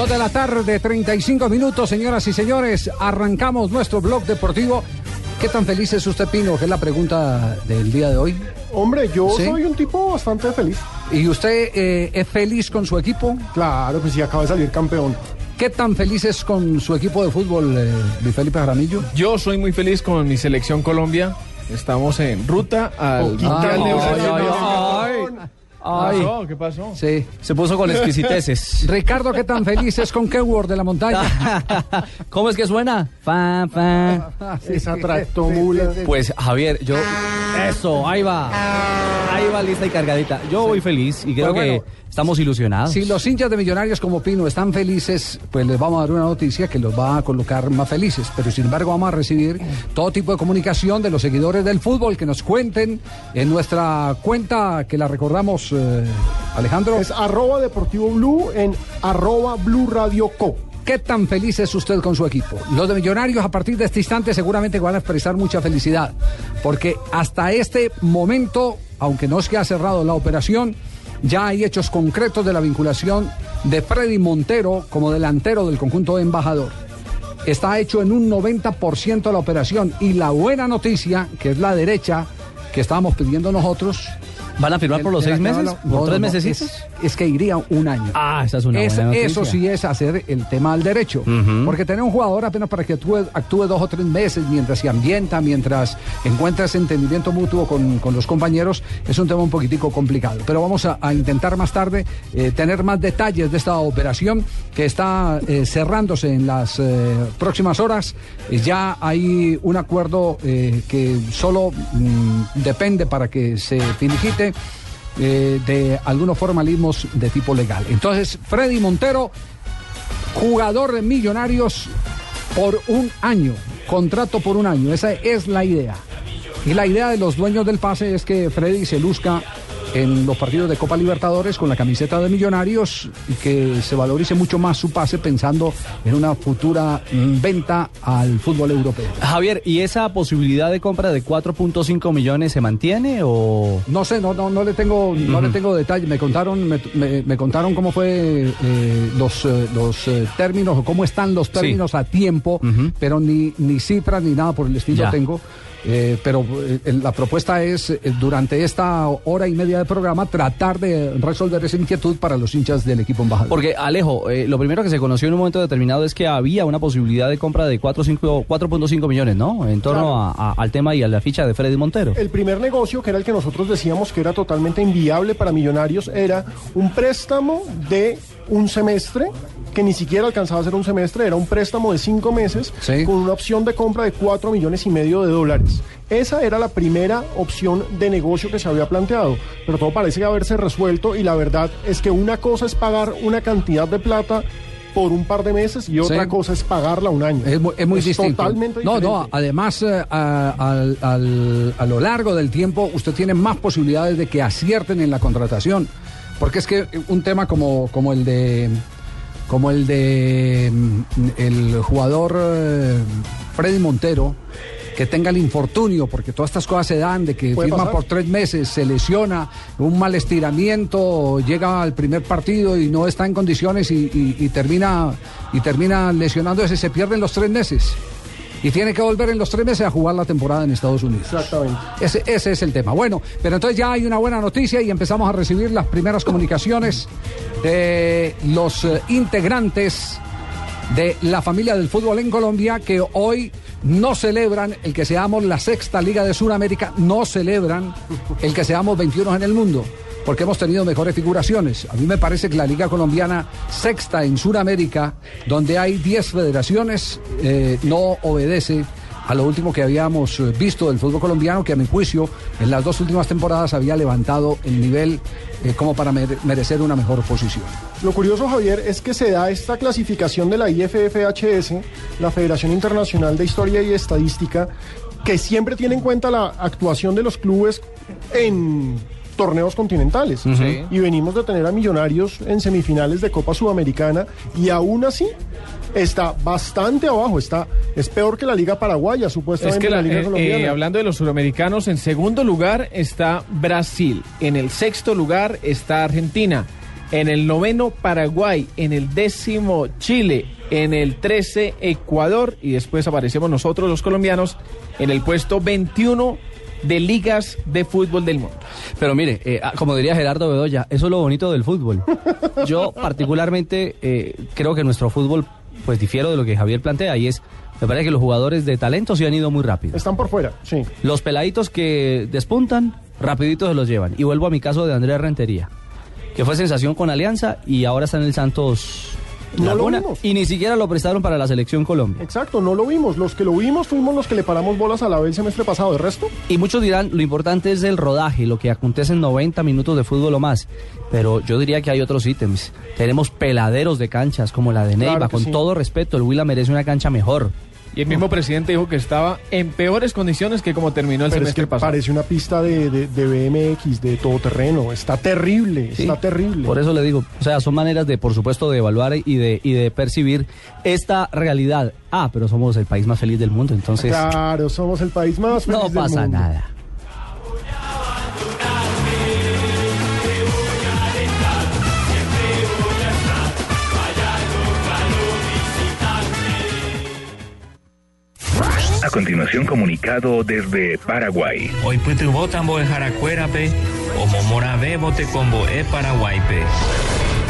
Dos de la tarde, 35 minutos, señoras y señores. Arrancamos nuestro blog deportivo. ¿Qué tan feliz es usted, Pino? Que es la pregunta del día de hoy. Hombre, yo ¿Sí? soy un tipo bastante feliz. ¿Y usted eh, es feliz con su equipo? Claro, pues sí, acaba de salir campeón. ¿Qué tan feliz es con su equipo de fútbol, eh, Felipe Jaramillo? Yo soy muy feliz con mi selección Colombia. Estamos en ruta al. Mundial de Brasil. Ay, ¿Qué pasó? ¿Qué pasó? Sí. Se puso con exquisiteces. Ricardo, ¿qué tan feliz es con Kenworth de la montaña? ¿Cómo es que suena? Fa, fa. Esa tractomula. Pues Javier, yo. Eso, ahí va. Ahí va lista y cargadita. Yo voy feliz y creo Pues bueno, que estamos ilusionados. Si los hinchas de Millonarios como Pino están felices, pues les vamos a dar una noticia que los va a colocar más felices. Pero sin embargo vamos a recibir todo tipo de comunicación de los seguidores del fútbol que nos cuenten en nuestra cuenta que la recordamos, eh, Alejandro. Es arroba deportivo blue en arroba blue radio co. ¿Qué tan feliz es usted con su equipo? Los de Millonarios a partir de este instante seguramente van a expresar mucha felicidad, porque hasta este momento, aunque no que ha cerrado la operación, ya hay hechos concretos de la vinculación de Freddy Montero como delantero del conjunto embajador. Está hecho en un 90% la operación y la buena noticia, que es la derecha, que estábamos pidiendo nosotros. ¿Van a firmar por los de seis meses? ¿Por no, tres no, meses? Es, es que iría un año. Ah, esa es una Es- buena eso sí es hacer el tema al derecho. Porque tener un jugador apenas para que actúe, actúe dos o tres meses mientras se ambienta, mientras encuentra ese entendimiento mutuo con, con los compañeros, es un tema un poquitico complicado. Pero vamos a, a intentar más tarde eh, tener más detalles de esta operación que está eh, cerrándose en las eh, próximas horas. Ya hay un acuerdo que solo mm, depende para que se finiquite eh, de algunos formalismos de tipo legal. Entonces, Freddy Montero, jugador de Millonarios por un año, contrato por un año, esa es la idea. Y la idea de los dueños del pase es que Freddy se luzca en los partidos de Copa Libertadores con la camiseta de Millonarios y que se valorice mucho más su pase pensando en una futura mm, venta al fútbol europeo. Javier, ¿y esa posibilidad de compra de 4.5 millones se mantiene o...? No sé, no, no, no le tengo, no le tengo detalle. Me contaron, me, me- me contaron cómo fue eh, los, eh, los eh, términos o cómo están los términos a tiempo, pero ni, ni cifras ni nada por el estilo Ya. tengo. Eh, pero eh, la propuesta es, eh, durante esta hora y media de programa, tratar de resolver esa inquietud para los hinchas del equipo embajador. Porque, Alejo, eh, lo primero que se conoció en un momento determinado es que había una posibilidad de compra de 4 o cinco- 4.5 millones, ¿no? En torno Claro. a- a- al tema y a la ficha de Freddy Montero. El primer negocio, que era el que nosotros decíamos que era totalmente inviable para Millonarios, era un préstamo de un semestre, que ni siquiera alcanzaba a ser un semestre, era un préstamo de cinco meses Sí. con una opción de compra de cuatro millones y medio de dólares. Esa era la primera opción de negocio que se había planteado, pero todo parece haberse resuelto y la verdad es que una cosa es pagar una cantidad de plata por un par de meses y otra Sí. cosa es pagarla un año. Es muy, es muy distinto. Totalmente no, diferente. no, además, eh, a lo largo del tiempo, usted tiene más posibilidades de que acierten en la contratación. Porque es que un tema como, como el de. Como el de mm, el jugador eh, Freddy Montero, que tenga el infortunio, porque todas estas cosas se dan, de que firma pasar. por tres meses, se lesiona, un mal estiramiento, llega al primer partido y no está en condiciones y, y- y termina y termina lesionándose, se pierden los tres meses. Y tiene que volver en los tres meses a jugar la temporada en Estados Unidos. Exactamente. Ese, ese es el tema. Bueno, pero entonces ya hay una buena noticia y empezamos a recibir las primeras comunicaciones de los eh, integrantes de la familia del fútbol en Colombia que hoy no celebran el que seamos la sexta liga de Sudamérica, no celebran el que seamos 21 en el mundo. Porque hemos tenido mejores figuraciones. A mí me parece que la Liga Colombiana, sexta en Sudamérica, donde hay 10 federaciones, eh, no obedece a lo último que habíamos eh, visto del fútbol colombiano, que a mi juicio en las dos últimas temporadas había levantado el nivel eh, como para mere- merecer una mejor posición. Lo curioso, Javier, es que se da esta clasificación de la IFFHS, la Federación Internacional de Historia y Estadística, que siempre tiene en cuenta la actuación de los clubes en torneos continentales. Sí. Y venimos de tener a Millonarios en semifinales de Copa Sudamericana y aún así está bastante abajo, está es peor que la Liga Paraguaya, Es supuestamente que la, la- Liga eh, Colombiana. eh, hablando de los sudamericanos, en segundo lugar está Brasil, en el sexto lugar está Argentina, en el noveno Paraguay, en el décimo Chile, en el trece Ecuador y después aparecemos nosotros los colombianos en el puesto 21 de ligas de fútbol del mundo. Pero mire, eh, ah, como diría Gerardo Bedoya, eso es lo bonito del fútbol. Yo particularmente eh, creo que nuestro fútbol, pues difiero de lo que Javier plantea, y es, me parece que los jugadores de talento se han ido muy rápido. Están por fuera, sí. Los peladitos que despuntan, rapidito se los llevan. Y vuelvo a mi caso de Andrés Rentería, que fue sensación con Alianza y ahora está en el Santos No lo vimos. y ni siquiera lo prestaron para la selección Colombia. Exacto, no lo vimos. Los que lo vimos fuimos los que le paramos bolas a la vez el semestre pasado. ¿De resto? Y muchos dirán, lo importante es el rodaje, lo que acontece en 90 minutos de fútbol o más. Pero yo diría que hay otros ítems. Tenemos peladeros de canchas como la de Neiva. Claro Con sí. todo respeto, el Huila merece una cancha mejor. Y el mismo presidente dijo que estaba en peores condiciones que como terminó el Pero es semestre que pasado. parece una pista de, de, de BMX, de todoterreno. Está terrible, ¿sí? está terrible. Por eso le digo, o sea, son maneras de, por supuesto, de evaluar y de, y de percibir esta realidad. Ah, pero somos el país más feliz del mundo, entonces Claro, somos el país más feliz no del pasa mundo. nada. A continuación, comunicado desde Paraguay. Hoy putu votan bo jaracuera pe, o momora ve bote combo e Paraguay pe.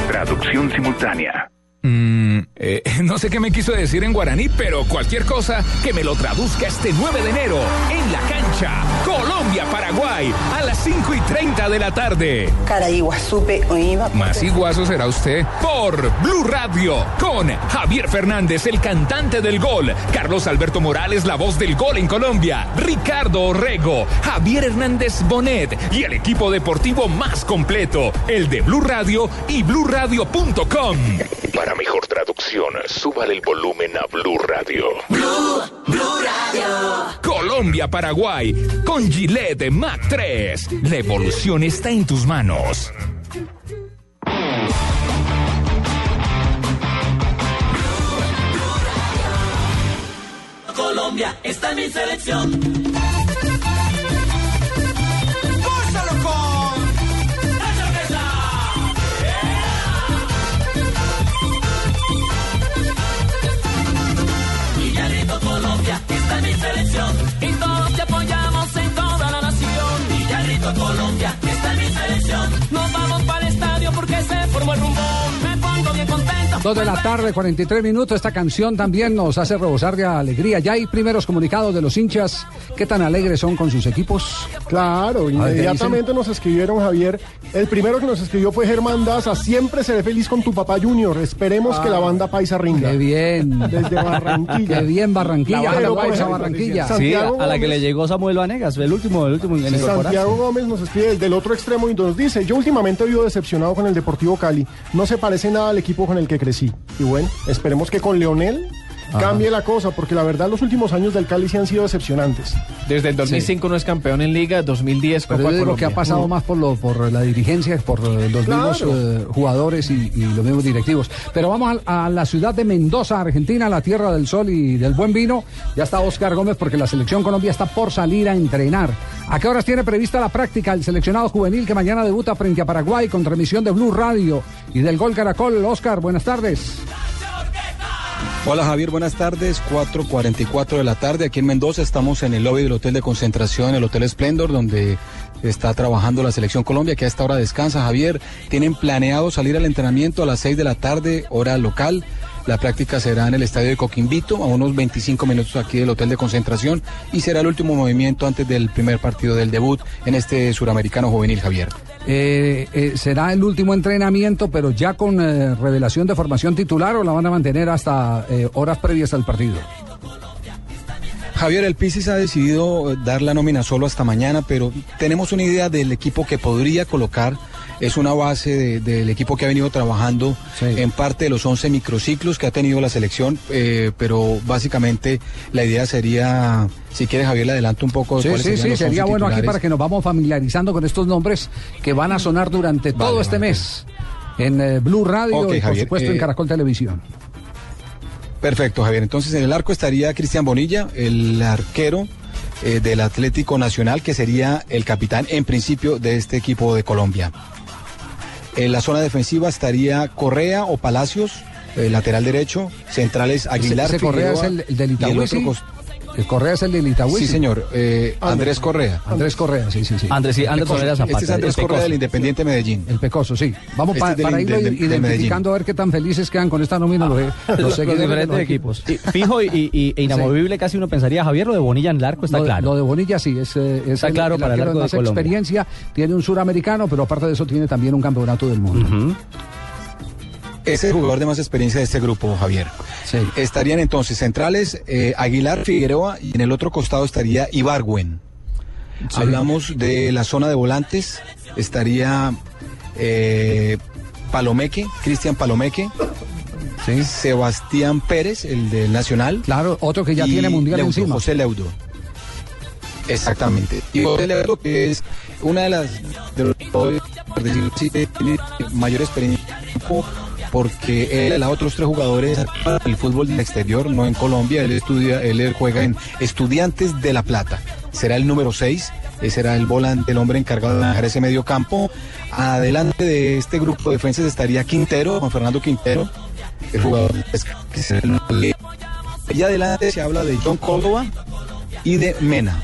Traducción simultánea. Mm, eh, no sé qué me quiso decir en guaraní, pero cualquier cosa que me lo traduzca este 9 de enero en la cancha Colombia-Paraguay a las 5 y 30 de la tarde. Caraiguasupe, oíba. Más iguazo será usted por Blue Radio con Javier Fernández, el cantante del gol, Carlos Alberto Morales, la voz del gol en Colombia, Ricardo Orrego, Javier Hernández Bonet y el equipo deportivo más completo, el de Blue Radio y BlueRadio.com. Para mejor traducción, súbale el volumen a Blue Radio. Colombia-Paraguay con Gillette Mac 3. La evolución está en tus manos. Colombia está en mi selección. Nos vamos para el estadio porque se formó el rumbón. Dos de la tarde, 43 minutos. Esta canción también nos hace rebosar de alegría. Ya hay primeros comunicados de los hinchas. ¿Qué tan alegres son con sus equipos? Claro, ¿qué inmediatamente nos escribieron, Javier. El primero que nos escribió fue Germán Daza. Siempre seré feliz con tu papá Junior. Esperemos que la banda paisa rinda. Qué bien. Desde Barranquilla. Qué bien, Barranquilla. La Ojalá Pero, por vaya a ejemplo, Barranquilla. Sí, a, a la que le llegó Samuel Vanegas, el último, el último en. Santiago Gómez nos escribe desde el otro extremo y nos dice, yo últimamente he vivido decepcionado con el Deportivo Cali, no se parece nada al equipo con el que crecí. Y bueno, esperemos que con Leonel cambie la cosa, porque la verdad los últimos años del Cali sí han sido decepcionantes. Desde el 2005 no es campeón en Liga, 2010 Pero Copa yo digo que ha pasado más por lo, por la dirigencia, por eh, los Claro. mismos eh, jugadores y, y los mismos directivos. Pero vamos a, a la ciudad de Mendoza, Argentina, la tierra del sol y del buen vino. Ya está Oscar Gómez porque la selección Colombia está por salir a entrenar. ¿A qué horas tiene prevista la práctica el seleccionado juvenil que mañana debuta frente a Paraguay con transmisión de Blue Radio y del Gol Caracol? Oscar, buenas tardes. Hola Javier, buenas tardes. 4.44 de la tarde. Aquí en Mendoza estamos en el lobby del hotel de concentración, el Hotel Splendor, donde está trabajando la selección Colombia, que a esta hora descansa. Javier, tienen planeado salir al entrenamiento a las 6 de la tarde, hora local. La práctica será en el estadio de Coquimbito, a unos 25 minutos aquí del hotel de concentración, y será el último movimiento antes del primer partido del debut en este suramericano juvenil, Javier. Eh, eh, ¿Será el último entrenamiento, pero ya con eh, revelación de formación titular o la van a mantener hasta horas previas al partido? Javier, el Pisis ha decidido dar la nómina solo hasta mañana, pero tenemos una idea del equipo que podría colocar. Es una base de- del equipo que ha venido trabajando en parte de los 11 microciclos que ha tenido la selección, eh, pero básicamente la idea sería, si quiere Javier, le adelanto un poco. Sí, sí, serían sí, los sería 11 bueno aquí para que nos vamos familiarizando con estos nombres que van a sonar durante todo este vale. mes en eh, Blue Radio y por Javier, supuesto en eh, Caracol Televisión. Perfecto, Javier. Entonces en el arco estaría Cristian Bonilla, el arquero eh, del Atlético Nacional, que sería el capitán en principio de este equipo de Colombia. En la zona defensiva estaría Correa o Palacios, el lateral derecho, centrales Aguilar. Ese Correa es el, el del y el otro ¿sí? El Correa es el del Itagüí. Sí, señor. eh, Andrés Correa. Andrés Correa, sí, sí, sí. Andrés, sí, Andrés. Correa Zapata, Este es Andrés el Correa Pecoso. del Independiente Medellín. El Pecoso, sí. Vamos Este pa- del para irlo de- de- de identificando a ver qué tan felices quedan con esta nómina los, los Los, de diferentes los equipos. Y fijo y, y- e inamovible casi uno pensaría, Javier, lo de Bonilla en el arco está lo, claro. lo de Bonilla sí, es, eh, es Está claro para el arco de más Colombia. experiencia, tiene un suramericano, pero aparte de eso tiene también un campeonato del mundo. Ese es el jugador de más experiencia de este grupo, Javier. Estarían entonces centrales eh, Aguilar, Figueroa y en el otro costado estaría Ibargüen. Hablamos de la zona de volantes, estaría eh, Palomeque, Cristian Palomeque, Sebastián Pérez, el del Nacional. Claro, otro que ya tiene mundial Leudo, encima. José Leudo. Exactamente. Y José Leudo, que es una de las de los mayor experiencia porque él, los otros tres jugadores el fútbol del exterior, no en Colombia, él estudia, él juega en Estudiantes de La Plata. Será el número 6, ese será el volante, el hombre encargado de manejar ese medio campo. Adelante de este grupo de defensas estaría Quintero, Juan Fernando Quintero, el jugador que será el número 10. Y adelante se habla de John Córdoba y de Mena.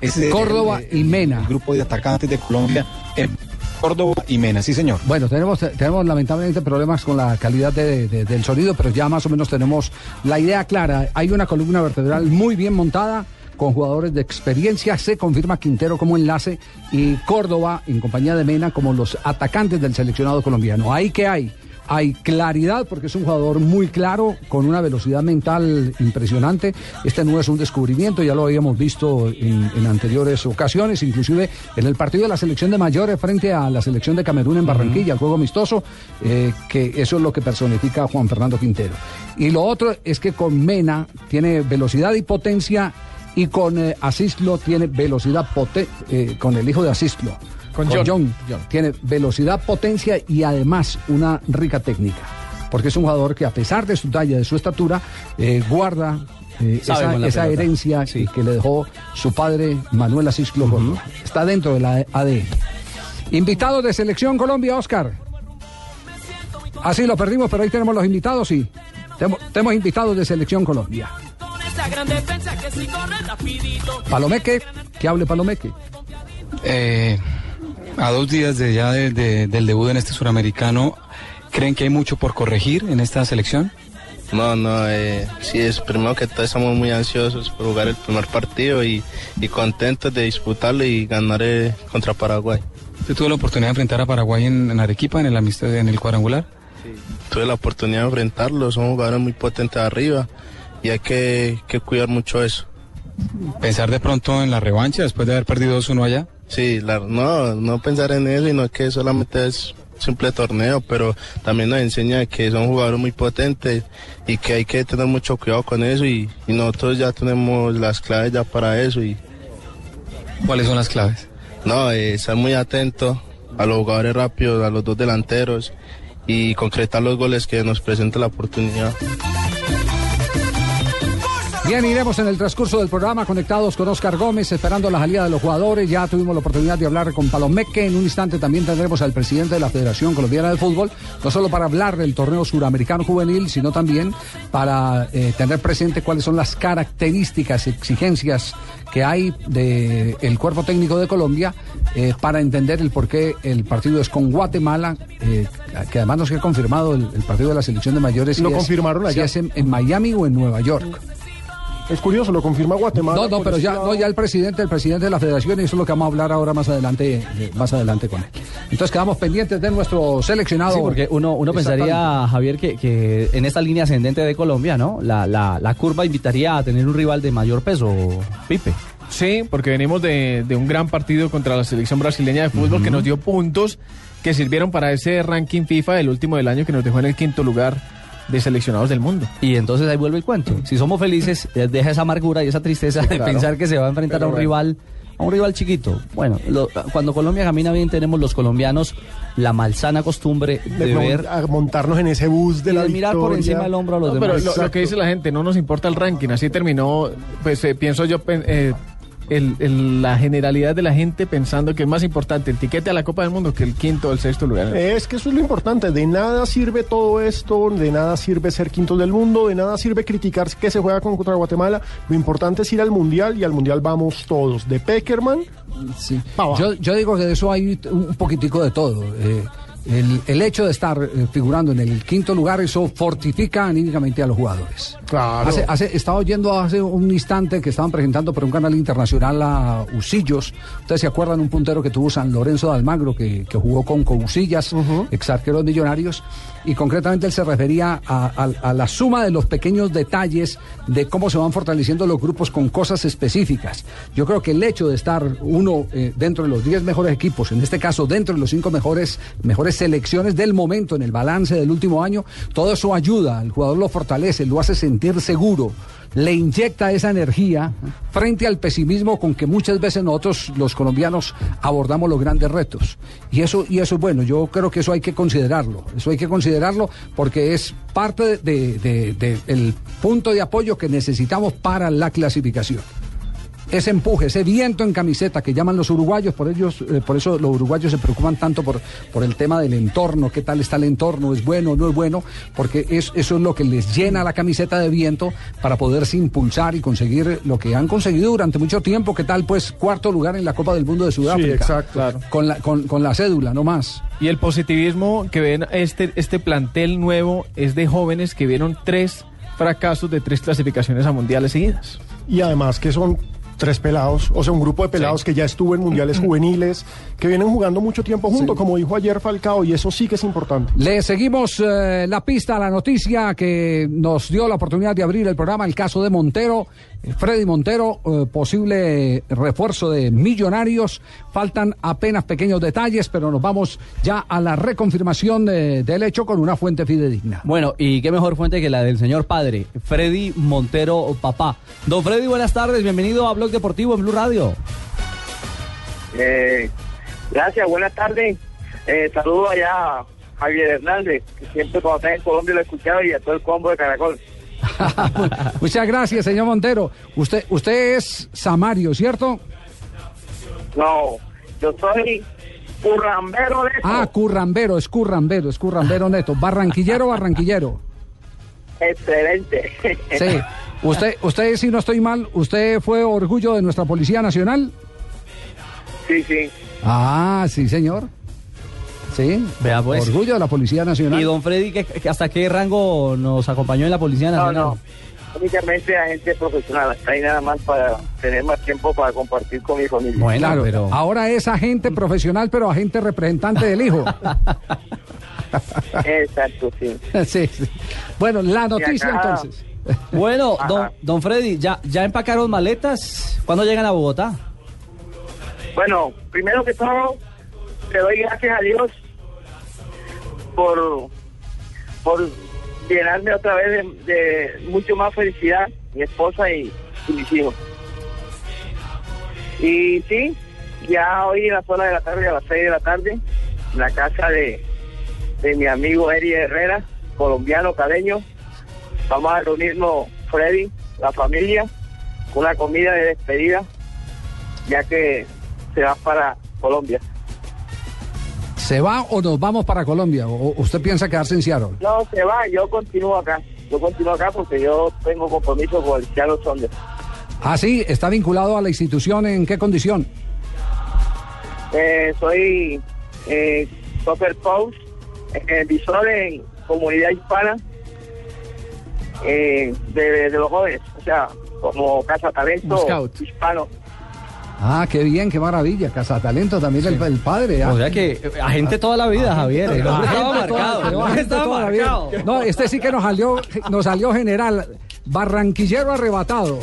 Es Córdoba el- y Mena. El grupo de atacantes de Colombia. en Córdoba y Mena, sí señor. Bueno, tenemos, tenemos lamentablemente problemas con la calidad de- de- del sonido, pero ya más o menos tenemos la idea clara. Hay una columna vertebral muy bien montada con jugadores de experiencia. Se confirma Quintero como enlace y Córdoba en compañía de Mena como los atacantes del seleccionado colombiano. Ahí que hay. Hay claridad porque es un jugador muy claro, con una velocidad mental impresionante. Este no es un descubrimiento, ya lo habíamos visto en, anteriores ocasiones, inclusive en el partido de la selección de mayores frente a la selección de Camerún en Barranquilla, el juego amistoso, eh, que eso es lo que personifica a Juan Fernando Quintero. Y lo otro es que con Mena tiene velocidad y potencia y con eh, tiene velocidad poten- eh, con el hijo de Asislo. Con Con John. John. Tiene velocidad, potencia y además una rica técnica. Porque es un jugador que a pesar de su talla, de su estatura, eh, guarda eh, esa, herencia que, que le dejó su padre Manuel Asís Córdoba. Está dentro de la ADN. Invitados de Selección Colombia, Oscar. Así lo perdimos, pero ahí tenemos los invitados, sí. Tenemos, tenemos invitados de Selección Colombia. Palomeque, que hable Palomeque. Eh, a dos días de ya de- de- del debut en este suramericano, ¿creen que hay mucho por corregir en esta selección? No, no, eh, sí, es primero que todo estamos muy ansiosos por jugar el primer partido y, y contentos de disputarlo y ganar eh, contra Paraguay. ¿Usted tuvo la oportunidad de enfrentar a Paraguay en, en Arequipa, en el, amistad, en el cuadrangular? Tuve la oportunidad de enfrentarlo, son jugadores muy potentes arriba y hay que, que cuidar mucho eso. ¿Pensar de pronto en la revancha después de haber perdido 2-1 allá? Sí, la- no, no pensar en eso, sino que solamente es simple torneo, pero también nos enseña que son jugadores muy potentes y que hay que tener mucho cuidado con eso y, y nosotros ya tenemos las claves ya para eso y ¿Cuáles son las claves? no, eh, estar muy atento a los jugadores rápidos, a los dos delanteros y concretar los goles que nos presente la oportunidad. Bien, iremos en el transcurso del programa conectados con Oscar Gómez, esperando la salida de los jugadores. Ya tuvimos la oportunidad de hablar con Palomeque. En un instante también tendremos al presidente de la Federación Colombiana de Fútbol, no solo para hablar del torneo suramericano juvenil, sino también para eh, tener presente cuáles son las características, exigencias que hay del cuerpo técnico de Colombia eh, para entender el por qué el partido es con Guatemala, eh, que además nos ha confirmado el, el partido de la selección de mayores. Lo si es- confirmaron si allá. es en, en Miami o en Nueva York. Es curioso, lo confirma Guatemala. No, no, pero ya, no, ya el presidente, el presidente de la federación, y eso es lo que vamos a hablar ahora más adelante, eh, más adelante con él. Entonces quedamos pendientes de nuestro seleccionado. Sí, porque uno, uno pensaría, Javier, que, que en esta línea ascendente de Colombia, ¿no? La, la, la curva invitaría a tener un rival de mayor peso, Pipe. Sí, porque venimos de, de un gran partido contra la selección brasileña de fútbol que nos dio puntos que sirvieron para ese ranking FIFA, el último del año, que nos dejó en el quinto lugar de seleccionados del mundo. Y entonces ahí vuelve el cuento. Si somos felices, eh, deja esa amargura y esa tristeza de claro. pensar que se va a enfrentar Pero a un bueno. rival, a un rival chiquito. Bueno, lo- cuando Colombia camina bien, tenemos los colombianos la malsana costumbre de, de, ver a montarnos en ese bus de y la de mirar por encima del hombro a los No, pero demás. lo, lo que dice la gente, no nos importa el ranking, así terminó, pues eh, pienso yo, eh, el- el- la generalidad de la gente pensando que es más importante el tiquete a la Copa del Mundo que el quinto o el sexto lugar. Es que eso es lo importante. De nada sirve todo esto, de nada sirve ser quintos del mundo, de nada sirve criticar que se juega con- contra Guatemala. Lo importante es ir al mundial y al mundial vamos todos. De Peckerman, Sí. Yo, yo digo que de eso hay un poquitico de todo. Eh, el, el hecho de estar eh, figurando en el quinto lugar, eso fortifica anímicamente a los jugadores. Claro. Hace, hace- estaba oyendo hace un instante que estaban presentando por un canal internacional a Usillos. Ustedes se acuerdan un puntero que tuvo San Lorenzo de Almagro, que, que jugó con Cousillas, ex arqueros millonarios, y concretamente él se refería a, a- a la suma de los pequeños detalles de cómo se van fortaleciendo los grupos con cosas específicas. Yo creo que el hecho de estar uno eh, dentro de los 10 mejores equipos, en este caso dentro de los 5 mejores, mejores selecciones del momento en el balance del último año, todo eso ayuda, el jugador lo fortalece, lo hace sentir seguro, le inyecta esa energía frente al pesimismo con que muchas veces nosotros los colombianos abordamos los grandes retos. Y eso, y eso es bueno, yo creo que eso hay que considerarlo, eso hay que considerarlo porque es parte de- de- del punto de apoyo que necesitamos para la clasificación ese empuje, ese viento en camiseta que llaman los uruguayos, por ellos, eh, por eso los uruguayos se preocupan tanto por, por el tema del entorno, qué tal está el entorno, es bueno o no es bueno, porque es- eso es lo que les llena la camiseta de viento para poderse impulsar y conseguir lo que han conseguido durante mucho tiempo, qué tal pues cuarto lugar en la Copa del Mundo de Sudáfrica. exacto. Claro. Con la, con, con la cédula, no más. Y el positivismo que ven este, este plantel nuevo es de jóvenes que vieron tres fracasos de tres clasificaciones a mundiales seguidas. Y además que son tres pelados, o sea, un grupo de pelados que ya estuvo en mundiales juveniles, que vienen jugando mucho tiempo juntos, como dijo ayer Falcao, y eso sí que es importante. Le seguimos eh, la pista a la noticia que nos dio la oportunidad de abrir el programa, el caso de Montero, Freddy Montero, eh, posible refuerzo de millonarios. Faltan apenas pequeños detalles, pero nos vamos ya a la reconfirmación de- del hecho con una fuente fidedigna. Bueno, y qué mejor fuente que la del señor padre, Freddy Montero Papá. Don Freddy, buenas tardes, bienvenido a Blog Deportivo en Blue Radio. Eh, gracias, buenas tardes. Eh, saludo allá a Javier Hernández, que siempre cuando está en Colombia lo he escuchado y a todo el combo de Caracol. Muchas gracias, señor Montero. Usted, usted es Samario, ¿cierto? No, yo soy currambero de Ah, currambero, es currambero, es currambero neto. Barranquillero, barranquillero. Excelente. Sí. Usted, usted, si no estoy mal, usted fue orgullo de nuestra Policía Nacional. Sí, sí. Ah, sí, señor. Sí. Vea, pues. Orgullo de la Policía Nacional. ¿Y don Freddy ¿qué- hasta qué rango nos acompañó en la Policía No, Nacional? no. Únicamente a gente profesional. Ahí nada más para tener más tiempo para compartir con mi familia. Bueno, Claro, pero... ahora es agente profesional, pero agente representante del hijo. Exacto, sí. sí, sí. Bueno, la noticia acá- entonces. Bueno, don, don Freddy, ¿ya, ¿ya empacaron maletas? ¿Cuándo llegan a Bogotá? Bueno, primero que todo, te doy gracias a Dios por, por llenarme otra vez de, mucho más felicidad, mi esposa y, y mis hijos. Y sí, ya hoy en la zona de la tarde, a las 6 de la tarde, en la casa de, de mi amigo Eri Herrera, colombiano, cadeño, vamos a reunirnos Freddy, la familia, una comida de despedida, ya que se va para Colombia. ¿Se va o nos vamos para Colombia? ¿O usted piensa quedarse en Seattle? No, se va, yo continúo acá. Yo continúo acá porque yo tengo compromiso con el Seattle Sounders. Ah, sí, está vinculado a la institución. ¿En qué condición? Eh, soy eh, Soccer Coach, eh, visor en comunidad hispana eh, de, de los jóvenes, o sea, como Casa Talento Scout. hispano. Ah, qué bien, qué maravilla. Casa Talento también el, el padre. ¿ah? O sea que eh, agente toda la vida, Javier. El hombre estaba toda- marcado. estaba toda la vida. marcado. No, este sí que nos salió, nos salió general. Barranquillero arrebatado.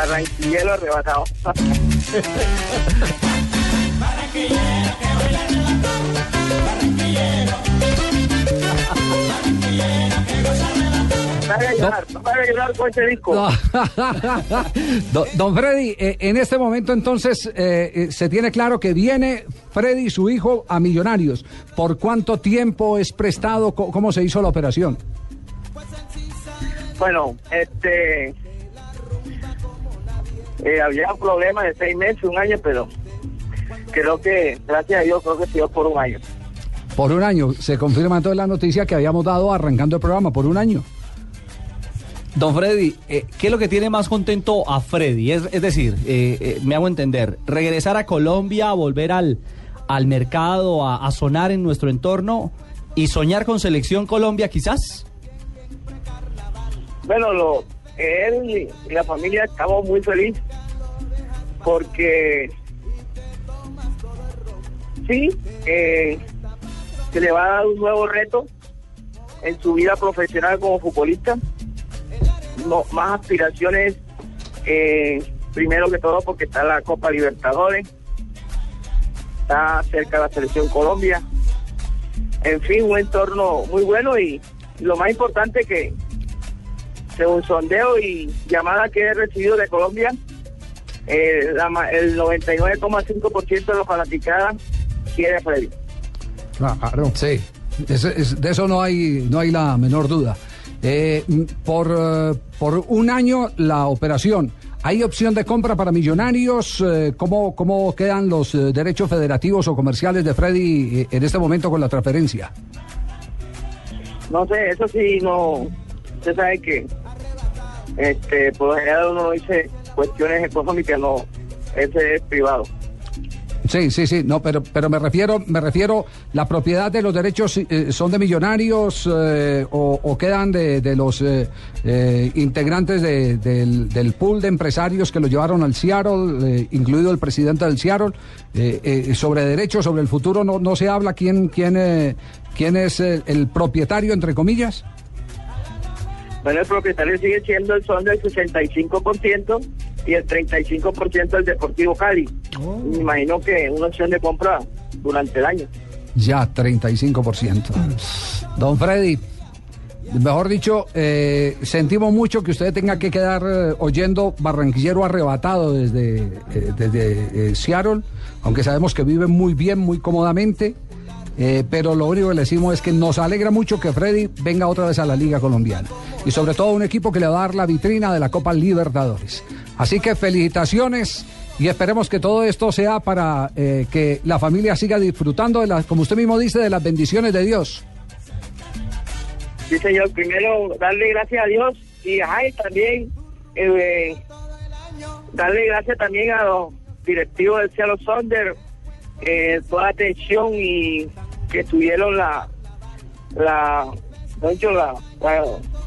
Arranquillero arrebatado. No me hagas llorar, no me llorar con ese disco. Don- Don Freddy, eh, en este momento entonces eh, eh, se tiene claro que viene Freddy y su hijo a Millonarios. ¿Por cuánto tiempo es prestado? ¿Cómo se hizo la operación? Bueno, este. eh, había un problema de seis meses, un año, pero creo que, gracias a Dios, creo que se dio por un año. Por un año. Se confirma entonces la noticia que habíamos dado arrancando el programa, por un año. Don Freddy, eh, ¿qué es lo que tiene más contento a Freddy? Es, decir, eh, eh, me hago entender, regresar a Colombia, volver al, al mercado, a, a sonar en nuestro entorno y soñar con Selección Colombia quizás. Bueno, lo, él y la familia estamos muy felices porque sí, se le va a dar un nuevo reto en su vida profesional como futbolista. No, más aspiraciones, eh, primero que todo porque está la Copa Libertadores, está cerca la selección Colombia. En fin, un entorno muy bueno y lo más importante que según sondeo y llamada que he recibido de Colombia, eh, la ma- el 99,5% de los fanaticadas quiere a Freddy. Claro. Sí. Es- de eso no hay, no hay la menor duda. Eh, por, eh, por un año la operación. ¿Hay opción de compra para millonarios? Eh, ¿cómo, ¿Cómo quedan los eh, derechos federativos o comerciales de Freddy en este momento con la transferencia? No sé, eso sí, no. Usted sabe que este, por lo general uno no dice cuestiones económicas, no. Ese es privado. Sí, sí, sí, no, pero, pero me refiero, me refiero, la propiedad de los derechos eh, son de millonarios eh, o, o quedan de, de los eh, eh, integrantes de- del, pool de empresarios que lo llevaron al Seattle, incluido el presidente del Seattle, sobre derechos, sobre el futuro, no, no se habla quién, quién, quién es el, el propietario, entre comillas. Bueno, el propietario sigue siendo el son del 65% y el 35% del Deportivo Cali. Me imagino que una opción de compra durante el año. Ya, 35%. Don Freddy, mejor dicho, eh, sentimos mucho que usted tenga que quedar eh, oyendo Barranquillero arrebatado desde, eh, desde Seattle, aunque sabemos que vive muy bien, muy cómodamente. eh, pero lo único que le decimos es que nos alegra mucho que Freddy venga otra vez a la Liga Colombiana. Y sobre todo un equipo que le va a dar la vitrina de la Copa Libertadores. Así que felicitaciones y esperemos que todo esto sea para eh, que la familia siga disfrutando de las, como usted mismo dice, de las bendiciones de Dios. Sí, señor. Primero, darle gracias a Dios y ajá, y también eh, darle gracias también a los directivos del Cielo Sonder, eh, toda la atención y que tuvieron la, la, la-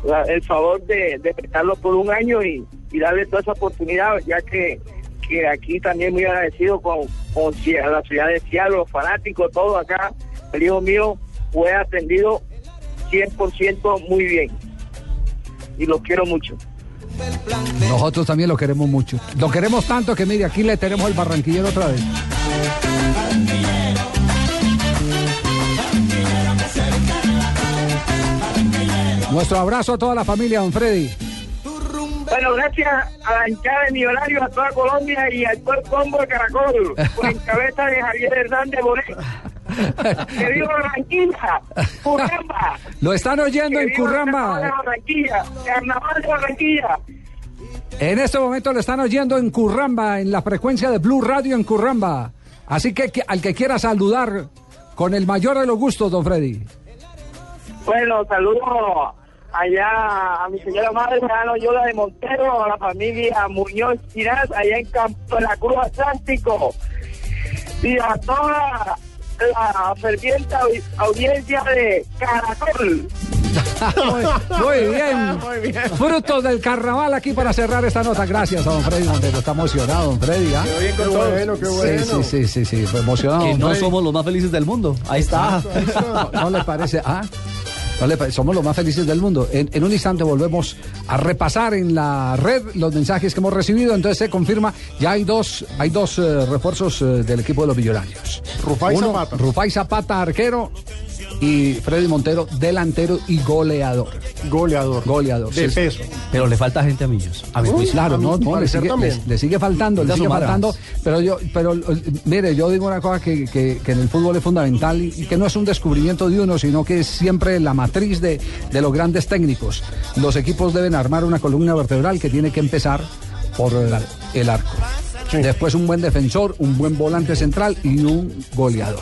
la- el favor de, de prestarlo por un año y, y darle toda esa oportunidad, ya que, que aquí también muy agradecido con, con la ciudad de Seattle, los fanáticos, todo acá. El hijo mío fue atendido 100% muy bien. Y los quiero mucho. Nosotros también lo queremos mucho. Lo queremos tanto que mire, aquí le tenemos el barranquillero otra vez. Nuestro abrazo a toda la familia, don Freddy. Bueno, gracias a la hinchada de Millonarios, a toda Colombia y al el combo de Caracol, por en cabeza de Javier Hernández Bonet. ¡Que viva Barranquilla! ¡Curramba! Lo están oyendo ¡Que en el Carnaval de Curramba. Barranquilla! ¡Carnaval de Barranquilla! En este momento lo están oyendo en Curramba, en la frecuencia de Blue Radio en Curramba. Así que, que- al que quiera saludar con el mayor de los gustos, don Freddy. Bueno, saludo allá a mi señora madre, Juan Yola de Montero, a la familia Muñoz Ginás, allá en Campo de la Cruz Atlántico. Y a toda la ferviente au- audiencia de Caracol. Muy bien. Frutos del carnaval aquí para cerrar esta nota. Gracias a don Freddy Montero. Está emocionado, don Freddy. ¿ah? Qué bueno, qué bueno. Sí, sí, sí, sí, sí, emocionado. Que no Freddy. somos los más felices del mundo. Ahí está. ¿No, no le parece? Ah, pare- somos los más felices del mundo. En, en un instante volvemos a repasar en la red los mensajes que hemos recibido. Entonces se confirma, ya hay dos, hay dos eh, refuerzos eh, del equipo de los millonarios. Rufai Zapata. Rufai Zapata, arquero. Y Freddy Montero, delantero y goleador. Goleador. Goleador. De sí, sí. peso. Pero le falta gente a millos. A juicio. Claro, no, no, le sigue, le- le sigue faltando, le sigue faltando. Pero yo, pero mire, yo digo una cosa que, que- que en el fútbol es fundamental y, y que no es un descubrimiento de uno, sino que es siempre la matriz de, de los grandes técnicos. Los equipos deben armar una columna vertebral que tiene que empezar por el arco. Después un buen defensor, un buen volante central y un goleador.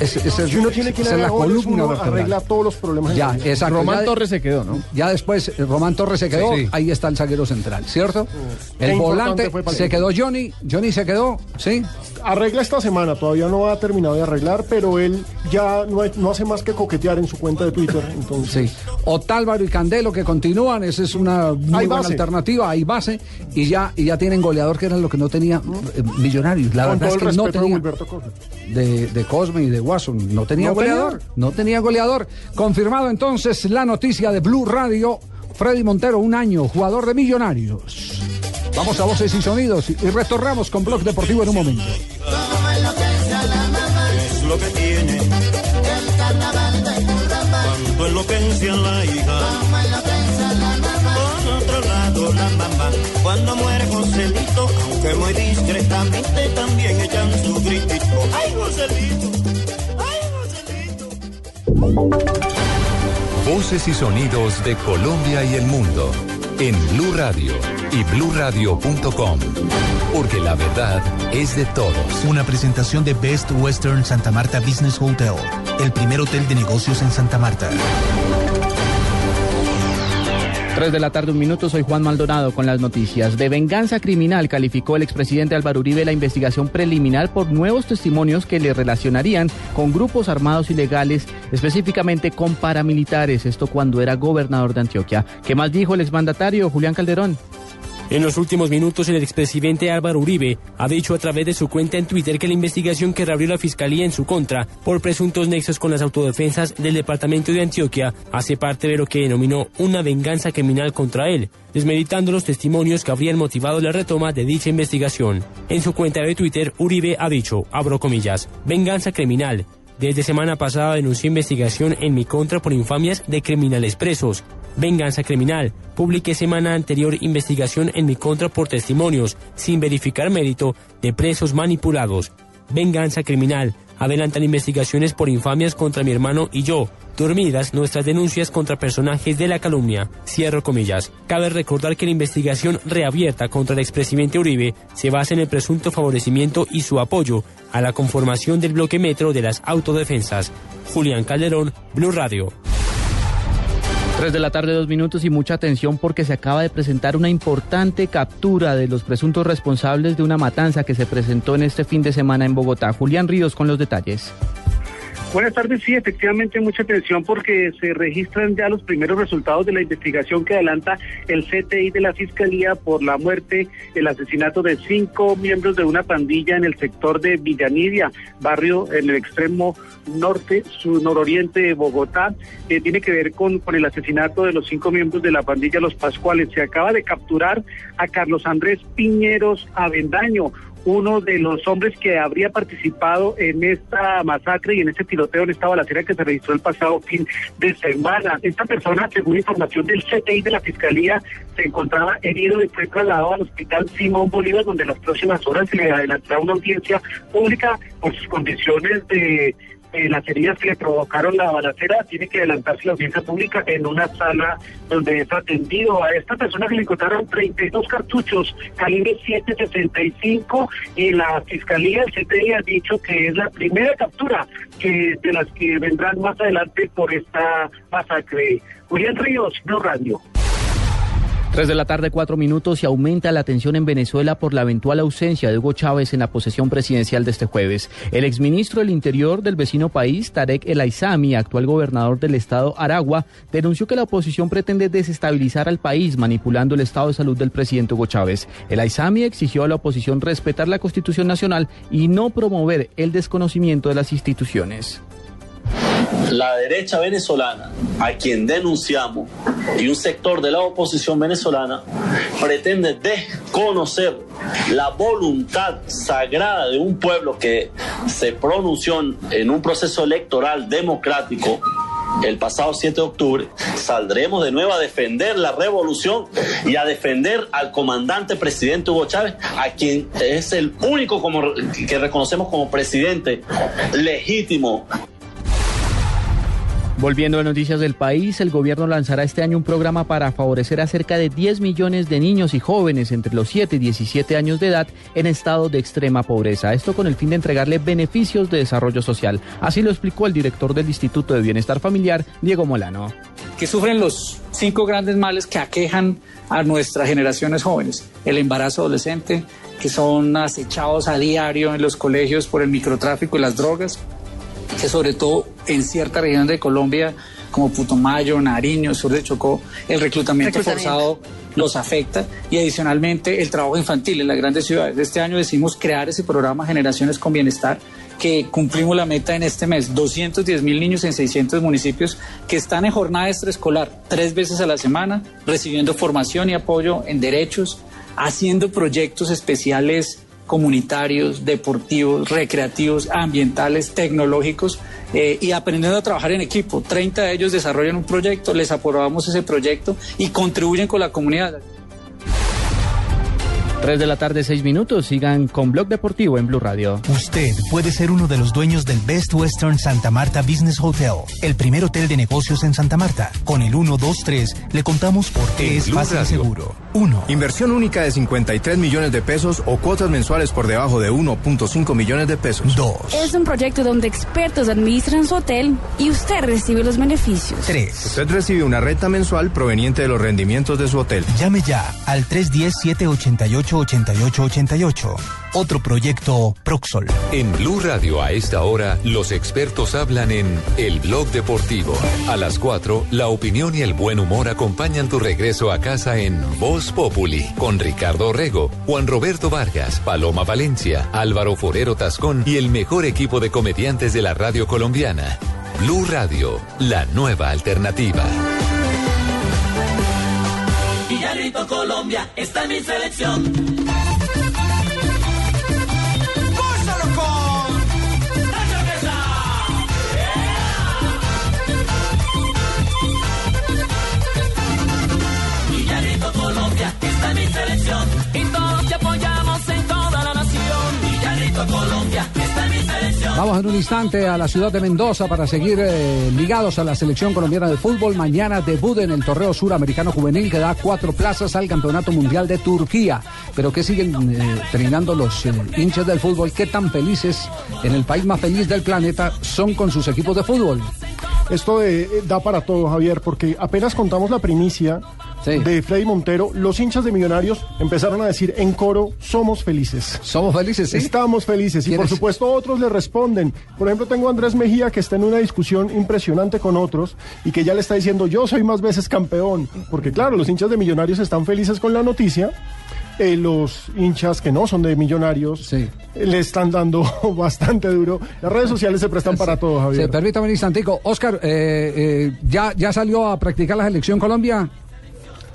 Es, es- Si uno tiene que es la columna vertebral. arregla todos los problemas. Ya, exacto. Román Ya Torres se quedó, ¿no? ya después eh, Román Torres se quedó, Sí, sí. ahí está el zaguero central, ¿cierto? El volante se quedó Johnny, Johnny se quedó, ¿sí? Arregla esta semana, todavía no ha terminado de arreglar, pero él ya no, no hace más que coquetear en su cuenta de Twitter. Entonces, Sí. Otálvaro y Candelo que continúan, esa es una muy Hay buena base. alternativa, hay base y ya y ya tienen goleador que era lo que no tenía eh, Millonarios. La con verdad todo es el que no tenía de, de Cosme y de Watson, no tenía ¿No goleador, tenía? no tenía goleador. Confirmado entonces la noticia de Blue Radio, Freddy Montero un año, jugador de Millonarios. Vamos a voces y sonidos y retornamos con Blog Deportivo en un momento. es lo que tiene. El carnaval de Cuando enloquece a la hija. Por otro lado, la mamá, cuando muere Joselito, aunque muy discretamente también echan su gritito. ¡Ay, Joselito! ¡Ay, Joselito! Voces y sonidos de Colombia y el mundo en Blue Radio y bluradio.com. Porque la verdad es de todos. Una presentación de Best Western Santa Marta Business Hotel, el primer hotel de negocios en Santa Marta. 3 de la tarde, un minuto, soy Juan Maldonado con las noticias. De venganza criminal calificó el expresidente Álvaro Uribe la investigación preliminar por nuevos testimonios que le relacionarían con grupos armados ilegales, específicamente con paramilitares, esto cuando era gobernador de Antioquia. ¿Qué más dijo el exmandatario Julián Calderón? En los últimos minutos, el expresidente Álvaro Uribe ha dicho a través de su cuenta en Twitter que la investigación que reabrió la Fiscalía en su contra por presuntos nexos con las autodefensas del departamento de Antioquia hace parte de lo que denominó una venganza criminal contra él, desmeditando los testimonios que habrían motivado la retoma de dicha investigación. En su cuenta de Twitter, Uribe ha dicho, abro comillas, venganza criminal. Desde semana pasada denunció investigación en mi contra por infamias de criminales presos. Venganza criminal. Publiqué semana anterior investigación en mi contra por testimonios, sin verificar mérito, de presos manipulados. Venganza criminal. Adelantan investigaciones por infamias contra mi hermano y yo. Dormidas nuestras denuncias contra personajes de la calumnia. Cierro comillas. Cabe recordar que la investigación reabierta contra el expresidente Uribe se basa en el presunto favorecimiento y su apoyo a la conformación del bloque metro de las autodefensas. Julián Calderón, Blue Radio. 3 de la tarde, dos minutos y mucha atención porque se acaba de presentar una importante captura de los presuntos responsables de una matanza que se presentó en este fin de semana en Bogotá. Julián Ríos con los detalles. Buenas tardes, sí, efectivamente mucha atención porque se registran ya los primeros resultados de la investigación que adelanta el CTI de la Fiscalía por la muerte, el asesinato de cinco miembros de una pandilla en el sector de Villanidia, barrio en el extremo norte, sur nororiente de Bogotá. Eh, tiene que ver con, con el asesinato de los cinco miembros de la pandilla Los Pascuales. Se acaba de capturar a Carlos Andrés Piñeros Avendaño, uno de los hombres que habría participado en esta masacre y en este tiroteo en esta balacera que se registró el pasado fin de semana. Esta persona, según información del CTI de la Fiscalía, se encontraba herido y fue trasladado al hospital Simón Bolívar, donde en las próximas horas se le adelantará una audiencia pública por sus condiciones de eh, las heridas que le provocaron la balacera, tiene que adelantarse la audiencia pública en una sala donde es atendido. A esta persona que le encontraron 32 cartuchos calibre 7.65 y la fiscalía, CTI, ha dicho que es la primera captura que de las que vendrán más adelante por esta masacre. Julián Ríos, Blue Radio. 3 de la tarde, cuatro minutos y aumenta la tensión en Venezuela por la eventual ausencia de Hugo Chávez en la posesión presidencial de este jueves. El exministro del Interior del vecino país, Tarek El Aizami, actual gobernador del estado Aragua, denunció que la oposición pretende desestabilizar al país manipulando el estado de salud del presidente Hugo Chávez. El Aizami exigió a la oposición respetar la Constitución Nacional y no promover el desconocimiento de las instituciones. La derecha venezolana, a quien denunciamos, y un sector de la oposición venezolana, pretende desconocer la voluntad sagrada de un pueblo que se pronunció en un proceso electoral democrático el pasado 7 de octubre, saldremos de nuevo a defender la revolución y a defender al comandante presidente Hugo Chávez, a quien es el único que reconocemos como presidente legítimo Volviendo a noticias del país, el gobierno lanzará este año un programa para favorecer a cerca de 10 millones de niños y jóvenes entre los 7 y 17 años de edad en estado de extrema pobreza. Esto con el fin de entregarle beneficios de desarrollo social. Así lo explicó el director del Instituto de Bienestar Familiar, Diego Molano. Que sufren los cinco grandes males que aquejan a nuestras generaciones jóvenes. El embarazo adolescente, que son acechados a diario en los colegios por el microtráfico y las drogas, que sobre todo en ciertas regiones de Colombia, como Putumayo, Nariño, sur de Chocó, el reclutamiento, forzado los afecta. Y adicionalmente el trabajo infantil en las grandes ciudades. Este año decidimos crear ese programa Generaciones con Bienestar que cumplimos la meta en este mes, 210 mil niños en 600 municipios que están en jornada extraescolar tres veces a la semana, recibiendo formación y apoyo en derechos, haciendo proyectos especiales comunitarios, deportivos, recreativos, ambientales, tecnológicos eh, y aprendiendo a trabajar en equipo. 30 de ellos desarrollan un proyecto, les aprobamos ese proyecto y contribuyen con la comunidad. 3 de la tarde, 6 minutos. Sigan con Blog Deportivo en Blue Radio. Usted puede ser uno de los dueños del Best Western Santa Marta Business Hotel, el primer hotel de negocios en Santa Marta. Con el 123 le contamos por qué es Blue fácil y Radio. seguro. 1. Inversión única de 53 millones de pesos o cuotas mensuales por debajo de 1.5 millones de pesos. 2. Es un proyecto donde expertos administran su hotel y usted recibe los beneficios. 3. Usted recibe una renta mensual proveniente de los rendimientos de su hotel. Llame ya al 310-788-8888. Otro proyecto Proxol. En Blue Radio a esta hora, los expertos hablan en El Blog Deportivo. A las 4, la opinión y el buen humor acompañan tu regreso a casa en Voz Populi, con Ricardo Rego, Juan Roberto Vargas, Paloma Valencia, Álvaro Forero Tascón y el mejor equipo de comediantes de la radio colombiana. Blue Radio, la nueva alternativa. Villarrito, Colombia, está en mi selección. ¡Gózalo con! Villarrito, Colombia, está en mi selección. Y todos te apoyamos en toda la nación. Villarrito, Colombia, está en mi selección. Vamos en un instante a la ciudad de Mendoza para seguir eh, ligados a la selección colombiana de fútbol. Mañana debut en el torneo suramericano juvenil que da cuatro plazas al campeonato mundial de Turquía. Pero que siguen eh, los eh, hinchas del fútbol. ¿Qué tan felices en el país más feliz del planeta son con sus equipos de fútbol? Esto eh, da para todo, Javier, porque apenas contamos la primicia de Freddy Montero, los hinchas de Millonarios empezaron a decir en coro, somos felices. Somos felices, sí. Estamos felices. Y por supuesto otros le responden. Por ejemplo, tengo a Andrés Mejía que está en una discusión impresionante con otros y que ya le está diciendo, yo soy más veces campeón. Porque claro, los hinchas de Millonarios están felices con la noticia. Eh, los hinchas que no son de millonarios eh, le están dando bastante duro. Las redes sociales se prestan para todo, Sí, Javier. permítame un instantico. Oscar, eh, eh, ¿ya, ¿ya salió a practicar la selección Colombia?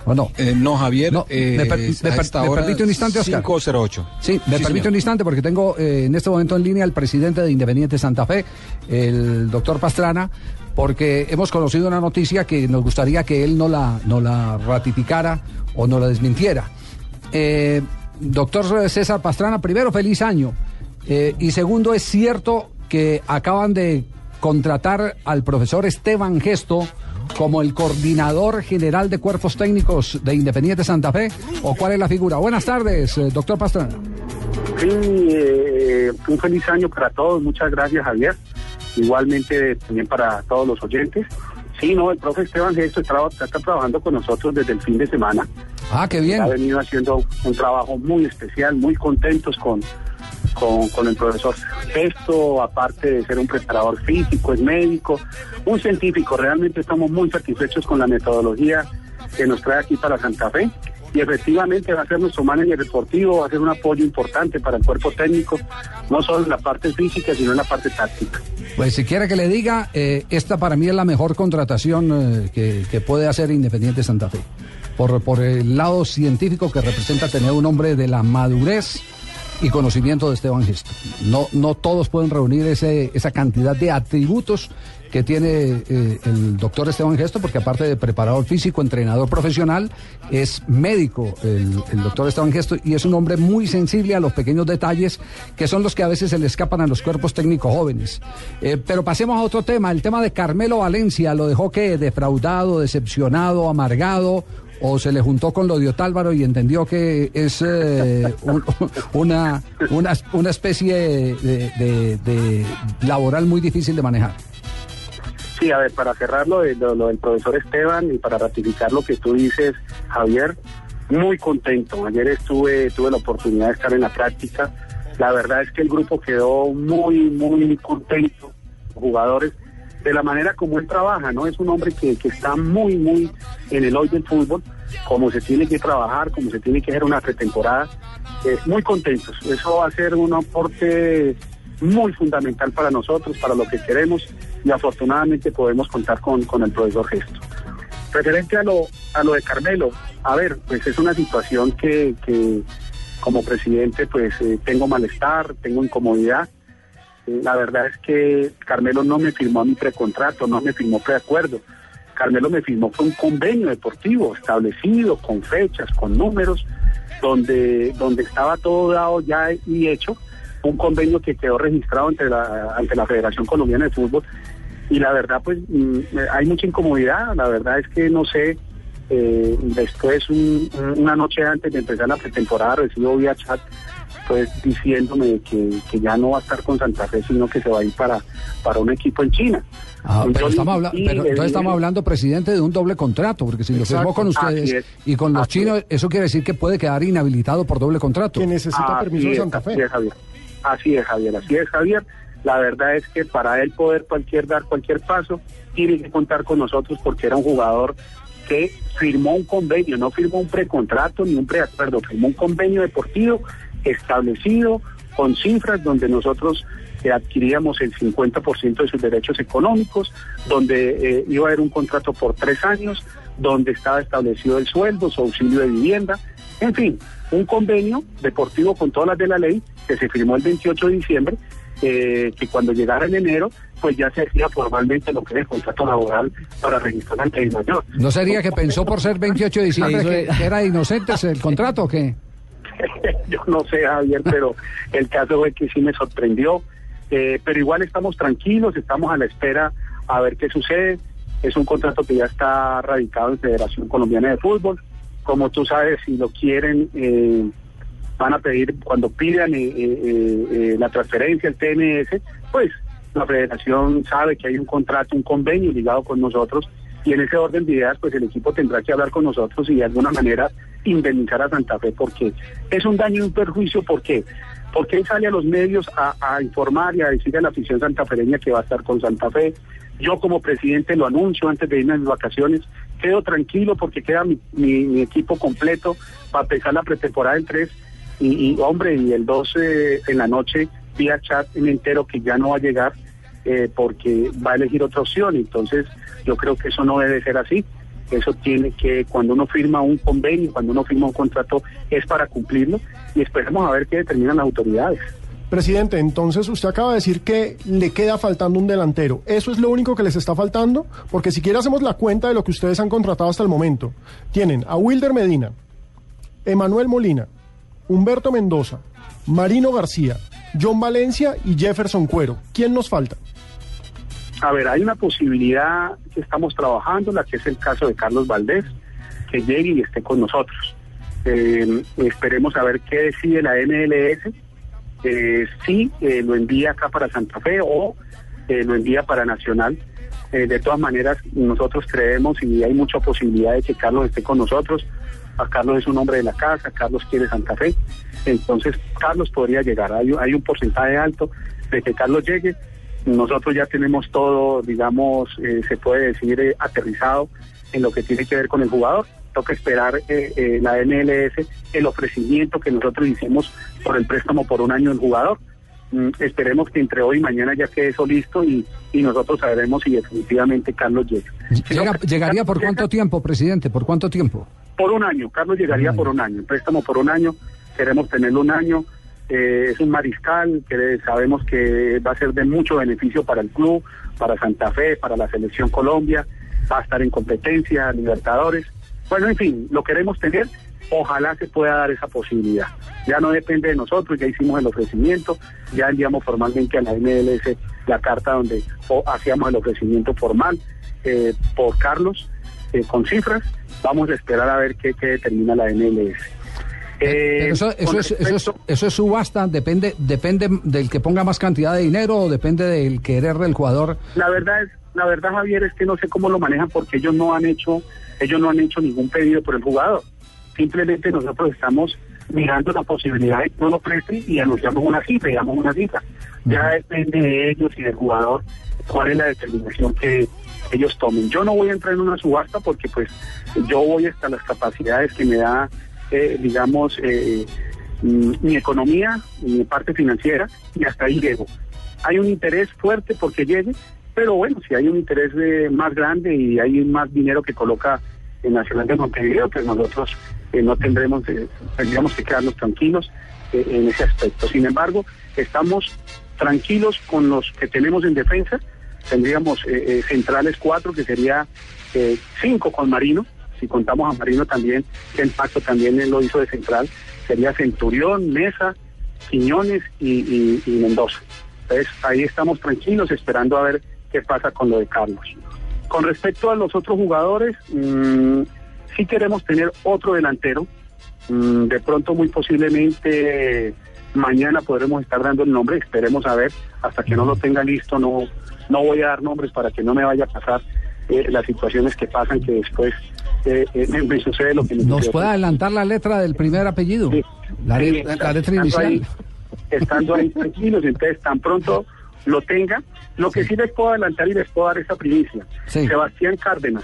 ¿O no? Eh, no, Javier. No, eh, me, per- a me per- esta me hora, permite un instante, Oscar. 508. Sí, me Sí, permite señor. un instante porque tengo eh, en este momento en línea al presidente de Independiente Santa Fe, el doctor Pastrana, porque hemos conocido una noticia que nos gustaría que él no la, no la ratificara o no la desmintiera. Eh, doctor César Pastrana, primero, feliz año. Eh, y segundo, es cierto que acaban de contratar al profesor Esteban Gesto como el coordinador general de cuerpos técnicos de Independiente Santa Fe, o cuál es la figura. Buenas tardes, eh, doctor Pastrana. Sí, eh, un feliz año para todos. Muchas gracias, Javier. Igualmente también para todos los oyentes. Sí, no, el profe Esteban Gesto está, está trabajando con nosotros desde el fin de semana. Ah, qué bien. Ha venido haciendo un trabajo muy especial, muy contentos con, con, con el profesor Gesto, aparte de ser un preparador físico, es médico, un científico. Realmente estamos muy satisfechos con la metodología que nos trae aquí para Santa Fe. Y efectivamente va a ser nuestro manager deportivo, va a ser un apoyo importante para el cuerpo técnico, no solo en la parte física, sino en la parte táctica. Pues si quiere que le diga, eh, esta para mí es la mejor contratación eh, que, que puede hacer Independiente Santa Fe. Por, por el lado científico que representa tener un hombre de la madurez y conocimiento de Esteban Gesto. No, no todos pueden reunir ese, esa cantidad de atributos que tiene eh, el doctor Esteban Gesto, porque aparte de preparador físico, entrenador profesional, es médico el, el doctor Esteban Gesto y es un hombre muy sensible a los pequeños detalles que son los que a veces se le escapan a los cuerpos técnicos jóvenes. Eh, pero pasemos a otro tema, el tema de Carmelo Valencia, lo dejó que defraudado, decepcionado, amargado. O se le juntó con lo de Otálvaro y entendió que es eh, un- una, una, una especie de, laboral muy difícil de manejar. Sí, a ver, para cerrar de- lo- lo del profesor Esteban y para ratificar lo que tú dices, Javier, muy contento. Ayer estuve, tuve la oportunidad de estar en la práctica. La verdad es que el grupo quedó muy, muy contento, jugadores, de la manera como él trabaja, ¿no? Es un hombre que, que está muy, muy en el hoy del fútbol, como se tiene que trabajar, como se tiene que hacer una pretemporada. Eh, muy contentos. Eso va a ser un aporte muy fundamental para nosotros, para lo que queremos y afortunadamente podemos contar con, con el profesor Gesto. Referente a lo, a lo de Carmelo, a ver, pues es una situación que, que como presidente pues eh, tengo malestar, tengo incomodidad. Eh, la verdad es que Carmelo no me firmó mi precontrato, no me firmó preacuerdo. Carmelo me firmó fue un convenio deportivo establecido con fechas, con números, donde, donde estaba todo dado ya y hecho, un convenio que quedó registrado ante la, ante la Federación Colombiana de Fútbol. Y la verdad, pues mm, hay mucha incomodidad, la verdad es que no sé, eh, después, un- un- una noche antes de empezar la pretemporada, recibo vía chat, diciéndome que, que ya no va a estar con Santa Fe, sino que se va a ir para, para un equipo en China. Ah, Yo pero estamos, habla- pero entonces estamos hablando, presidente, de un doble contrato, porque si lo firmó con ustedes y con los así chinos, eso quiere decir que puede quedar inhabilitado por doble contrato. Así es, Así es, Javier. Así es, Javier. Así es, Javier. La verdad es que para él poder cualquier dar cualquier paso, tiene que contar con nosotros porque era un jugador que firmó un convenio, no firmó un precontrato ni un preacuerdo, firmó un convenio deportivo establecido con cifras donde nosotros eh, adquiríamos el 50% de sus derechos económicos, donde eh, iba a haber un contrato por tres años, donde estaba establecido el sueldo, su auxilio de vivienda, en fin, un convenio deportivo con todas las de la ley que se firmó el 28 de diciembre, eh, que cuando llegara en enero, pues ya se hacía formalmente lo que es el contrato laboral para registrar ante el mayor. ¿No sería que pensó por ser 28 de diciembre que era inocente el contrato o qué? Yo no sé, Javier, pero el caso fue que sí me sorprendió. Eh, pero igual estamos tranquilos, estamos a la espera a ver qué sucede. Es un contrato que ya está radicado en Federación Colombiana de Fútbol. Como tú sabes, si lo quieren, eh, van a pedir, cuando pidan eh, la transferencia, el TNS, pues la federación sabe que hay un contrato, un convenio ligado con nosotros y en ese orden de ideas pues el equipo tendrá que hablar con nosotros y de alguna manera indemnizar a Santa Fe porque es un daño y un perjuicio porque porque él sale a los medios a, informar y a decir a la afición santafereña que va a estar con Santa Fe. Yo como presidente lo anuncio antes de irme a mis vacaciones, quedo tranquilo porque queda mi, equipo completo para empezar la pretemporada el 3 y, y, hombre, y el 12 en la noche vía chat me entero que ya no va a llegar eh, porque va a elegir otra opción. Entonces, yo creo que eso no debe ser así. Eso tiene que, cuando uno firma un convenio, cuando uno firma un contrato, es para cumplirlo y esperemos a ver qué determinan las autoridades. Presidente, entonces usted acaba de decir que le queda faltando un delantero. ¿Eso es lo único que les está faltando? Porque si quiere hacemos la cuenta de lo que ustedes han contratado hasta el momento. Tienen a Wilder Medina, Emanuel Molina, Humberto Mendoza, Marino García, John Valencia y Jefferson Cuero. ¿Quién nos falta? A ver, hay una posibilidad que estamos trabajando, la que es el caso de Carlos Valdés, que llegue y esté con nosotros. Eh, esperemos a ver qué decide la MLS, eh, si eh, lo envía acá para Santa Fe o eh, lo envía para Nacional. De todas maneras, nosotros creemos y hay mucha posibilidad de que Carlos esté con nosotros. Carlos es un hombre de la casa, Carlos quiere Santa Fe. Entonces, Carlos podría llegar. Hay, hay un porcentaje alto de que Carlos llegue. Nosotros ya tenemos todo, digamos, eh, se puede decir, eh, aterrizado en lo que tiene que ver con el jugador. Toca esperar eh, la MLS, el ofrecimiento que nosotros hicimos por el préstamo por un año del jugador. Mm, esperemos que entre hoy y mañana ya quede eso listo y, y nosotros sabremos si definitivamente Carlos llega. Llega- ¿Llegaría por cuánto tiempo, presidente? ¿Por cuánto tiempo? Por un año, Carlos llegaría por un año, préstamo por un año, queremos tenerlo un año, eh, es un mariscal que sabemos que va a ser de mucho beneficio para el club, para Santa Fe, para la selección Colombia, va a estar en competencia, Libertadores, bueno, en fin, lo queremos tener, ojalá se pueda dar esa posibilidad. Ya no depende de nosotros, ya hicimos el ofrecimiento, ya enviamos formalmente a la MLS la carta donde hacíamos el ofrecimiento formal eh, por Carlos, eh, con cifras, vamos a esperar a ver qué, qué determina la MLS. Eh, Pero eso, es, eso, es, eso es subasta, depende, depende del que ponga más cantidad de dinero o depende del querer del jugador. La verdad es, la verdad Javier es que no sé cómo lo manejan porque ellos no han hecho, ellos no han hecho ningún pedido por el jugador. Simplemente nosotros estamos mirando la posibilidad de que no lo presten y anunciamos una cifra, digamos una cifra. Ya depende de ellos y del jugador cuál es la determinación que ellos tomen. Yo no voy a entrar en una subasta porque pues yo voy hasta las capacidades que me da, eh, digamos, eh, mm, mi economía, mi parte financiera y hasta ahí llego. Hay un interés fuerte porque llegue, pero bueno, si hay un interés eh, más grande y hay más dinero que coloca el Nacional de Montevideo, pues nosotros eh, no tendremos, eh, tendríamos que quedarnos tranquilos eh, en ese aspecto. Sin embargo, estamos tranquilos con los que tenemos en defensa. Tendríamos eh, eh, centrales cuatro, que sería cinco con Marino. Si contamos a Marino también, que el pacto también lo hizo de central, sería Centurión, Mesa, Quiñones y, y- Mendoza. Entonces ahí estamos tranquilos esperando a ver qué pasa con lo de Carlos. Con respecto a los otros jugadores, sí queremos tener otro delantero. Mm, de pronto, muy posiblemente, mañana podremos estar dando el nombre. Esperemos a ver. Hasta que no lo tenga listo, no, no voy a dar nombres para que no me vaya a pasar eh, las situaciones que pasan, que después eh, eh, me, me sucede lo que me ¿Nos puede adelantar la letra del primer apellido? La, Sí, le- la letra inicial. ahí- estando ahí tranquilos, entonces tan pronto lo tenga, lo que sí les puedo adelantar y les puedo dar esa primicia. Sebastián Cárdenas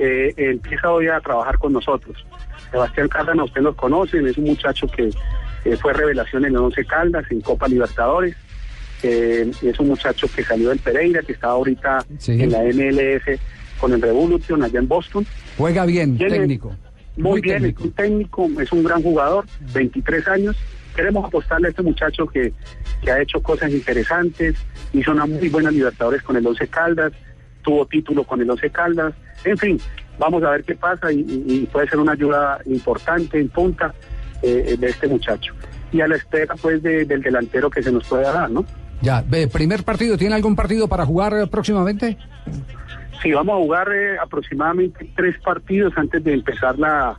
eh, empieza hoy a trabajar con nosotros. Sebastián Cárdenas, usted lo conocen, es un muchacho que eh, fue revelación en el Once Caldas, en Copa Libertadores. Eh, es un muchacho que salió del Pereira, que está ahorita Sí. en la MLS con el Revolution allá en Boston. Juega bien, Tiene- técnico. Muy, Muy bien, técnico. es un técnico, es un gran jugador, 23 años. Queremos apostarle a este muchacho que, que ha hecho cosas interesantes, hizo una muy buena Libertadores con el Once Caldas, tuvo título con el Once Caldas, en fin, vamos a ver qué pasa y, y- puede ser una ayuda importante en punta eh, de este muchacho. Y a la espera pues de- del delantero que se nos pueda dar, ¿no? Ya, ve, primer partido, ¿tiene algún partido para jugar eh, próximamente? Sí, vamos a jugar eh, aproximadamente tres partidos antes de empezar la,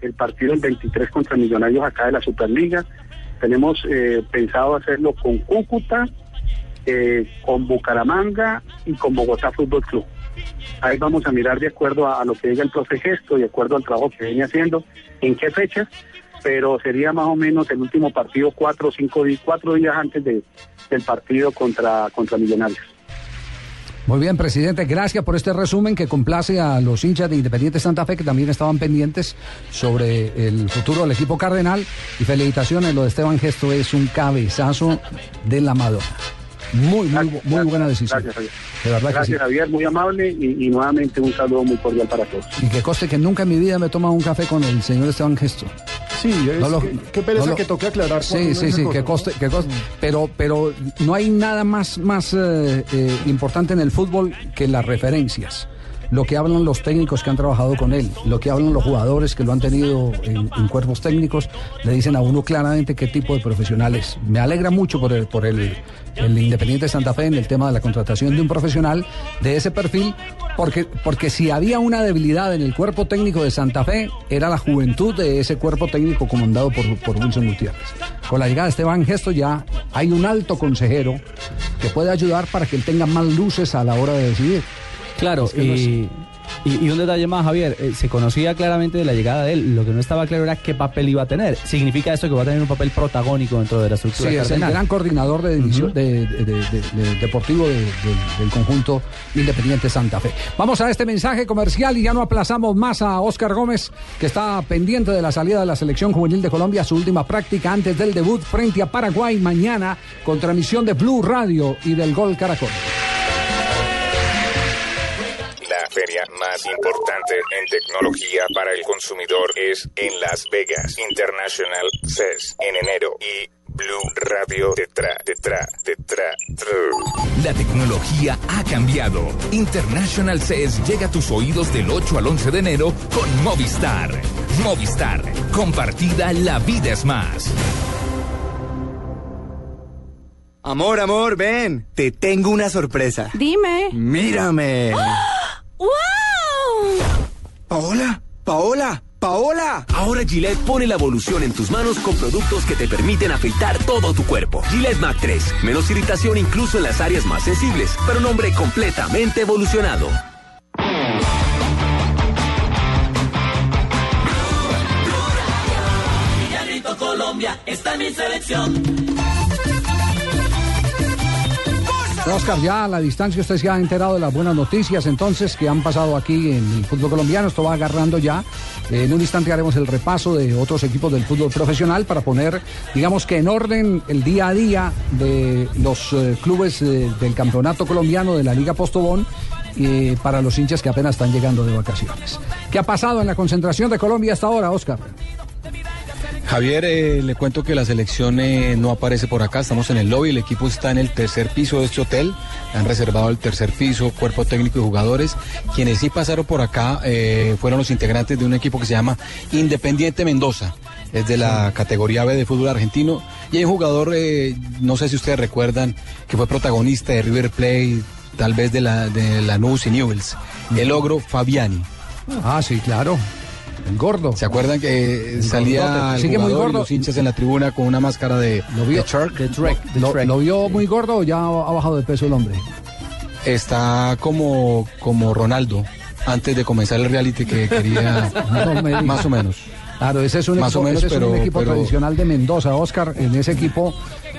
el partido el 23 contra Millonarios acá de la Superliga. Tenemos eh, pensado hacerlo con Cúcuta, eh, con Bucaramanga y con Bogotá Fútbol Club. Ahí vamos a mirar de acuerdo a, lo que diga el profe Gesto, de acuerdo al trabajo que viene haciendo, en qué fechas, pero sería más o menos el último partido cuatro o cinco días antes de, del partido contra, contra Millonarios. Muy bien, presidente, gracias por este resumen que complace a los hinchas de Independiente Santa Fe que también estaban pendientes sobre el futuro del equipo cardenal. Y felicitaciones, lo de Esteban Gesto es un cabezazo de la Madonna. Muy, muy, bu- muy buena decisión. Gracias, Javier. De verdad que Gracias, sí. Javier, muy amable y, y nuevamente un saludo muy cordial para todos. Y que coste que nunca en mi vida me he tomado un café con el señor Esteban Gesto. Sí, es No lo- que- qué pereza no lo- que toque aclarar. Sí, sí, sí, cosas, que ¿no? coste, que coste. Pero, pero no hay nada más, más eh, eh, importante en el fútbol que las referencias. Lo que hablan los técnicos que han trabajado con él, lo que hablan los jugadores que lo han tenido en, cuerpos técnicos, le dicen a uno claramente qué tipo de profesional es. Me alegra mucho por el, por el, el Independiente Santa Fe en el tema de la contratación de un profesional de ese perfil, porque, porque si había una debilidad en el cuerpo técnico de Santa Fe, era la juventud de ese cuerpo técnico comandado por, por Wilson Gutiérrez. Con la llegada de Esteban Gesto ya hay un alto consejero que puede ayudar para que él tenga más luces a la hora de decidir. Claro, Es que no es- y, y- y un detalle más, Javier, eh, se conocía claramente de la llegada de él, lo que no estaba claro era qué papel iba a tener. ¿Significa esto que va a tener un papel protagónico dentro de la estructura Sí, es el gran coordinador de división de, de- de- de- de- deportivo de- de- del conjunto Independiente Santa Fe. Vamos a este mensaje comercial y ya no aplazamos más a Oscar Gómez, que está pendiente de la salida de la selección juvenil de Colombia, su última práctica antes del debut frente a Paraguay mañana, con transmisión de Blue Radio y del Gol Caracol. La feria más importante en tecnología para el consumidor es en Las Vegas International CES en enero y Blue Radio detrás, detrás, detrás. La tecnología ha cambiado. International CES llega a tus oídos del 8 al 11 de enero con Movistar. Movistar. Compartida, la vida es más. Amor, amor, ven. Te tengo una sorpresa. Dime. Mírame. ¡Wow! Paola, Paola, Paola. Ahora Gillette pone la evolución en tus manos con productos que te permiten afeitar todo tu cuerpo. Gillette Mac 3. Menos irritación incluso en las áreas más sensibles, pero un hombre completamente evolucionado. Colombia, está mi selección. Oscar, ya a la distancia usted se ha enterado de las buenas noticias entonces que han pasado aquí en el fútbol colombiano. Esto va agarrando ya. Eh, En un instante haremos el repaso de otros equipos del fútbol profesional para poner, digamos que en orden el día a día de los eh, clubes eh, del campeonato colombiano de la Liga Postobón para los hinchas que apenas están llegando de vacaciones. ¿Qué ha pasado en la concentración de Colombia hasta ahora, Oscar? Javier, eh, le cuento que la selección eh, no aparece por acá, estamos en el lobby, el equipo está en el tercer piso de este hotel, han reservado el tercer piso, cuerpo técnico y jugadores. Quienes sí pasaron por acá eh, fueron los integrantes de un equipo que se llama Independiente Mendoza, es de la categoría B de fútbol argentino, y hay un jugador, eh, no sé si ustedes recuerdan, que fue protagonista de River Plate, tal vez de la de Lanús y Newells, el ogro Fabiani. Ah, sí, claro. El gordo. ¿Se acuerdan que eh, salía gordote. el Sigue muy jugador y gordo. los hinchas en la tribuna con una máscara de, ¿Lo vio? de Shark? ¿Lo, lo vio muy gordo o ya ha bajado de peso el hombre? Está como, como Ronaldo, antes de comenzar el reality que quería, No más o menos. Claro, ese es un Más equipo, o menos, ese es un pero- equipo pero- tradicional de Mendoza, Oscar. En ese equipo,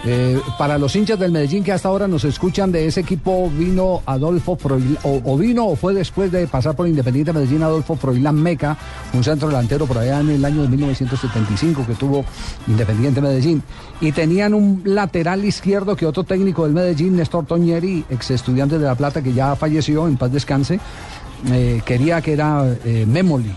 eh, para los hinchas del Medellín que hasta ahora nos escuchan, de ese equipo vino Adolfo Froilán, o, o vino o fue después de pasar por Independiente Medellín Adolfo Froilán Meca, un centro delantero por allá en el año de 1975 que tuvo Independiente Medellín. Y tenían un lateral izquierdo que otro técnico del Medellín, Néstor Toñeri, ex estudiante de La Plata, que ya falleció, en paz descanse, eh, quería que era eh, Memoli.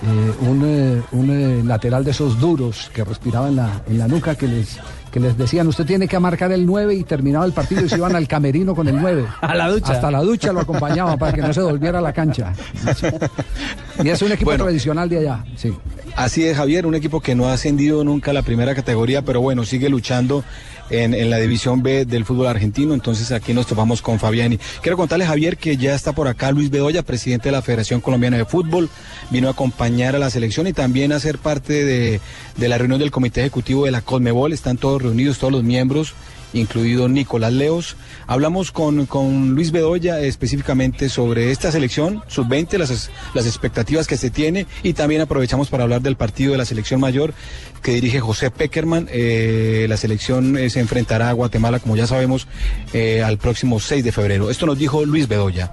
Eh, un, eh, un, eh, lateral de esos duros que respiraba en la, en la nuca que les, que les decían usted tiene que marcar el 9 y terminaba el partido y se iban al camerino con el 9. A la ducha. Hasta la ducha lo acompañaba para que no se volviera a la cancha. Y es un equipo Bueno. tradicional de allá, sí. Así es, Javier, un equipo que no ha ascendido nunca a la primera categoría, pero bueno, sigue luchando en, en la división B del fútbol argentino. Entonces aquí nos topamos con Fabiani. Quiero contarle, Javier, que ya está por acá Luis Bedoya, presidente de la Federación Colombiana de Fútbol. Vino a acompañar a la selección y también a ser parte de, de la reunión del Comité Ejecutivo de la Colmebol. Están todos reunidos, todos los miembros incluido Nicolás Leos. Hablamos con, con Luis Bedoya específicamente sobre esta selección, sub-20, las, las expectativas que se tiene y también aprovechamos para hablar del partido de la selección mayor que dirige José Peckerman. Eh, la selección eh, se enfrentará a Guatemala, como ya sabemos, eh, al próximo 6 de febrero. Esto nos dijo Luis Bedoya.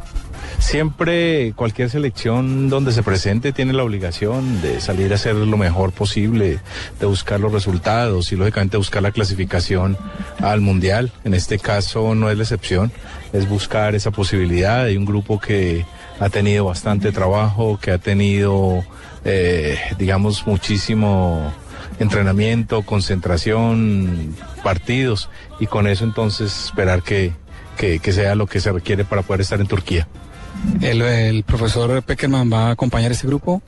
Siempre cualquier selección donde se presente tiene la obligación de salir a hacer lo mejor posible, de buscar los resultados y lógicamente buscar la clasificación al mundial. En este caso no es la excepción, es buscar esa posibilidad. Hay un grupo que ha tenido bastante trabajo, que ha tenido, eh, digamos, muchísimo entrenamiento, concentración, partidos y con eso entonces esperar que, que, que sea lo que se requiere para poder estar en Turquía. ¿El, el profesor Peckerman va a acompañar este grupo?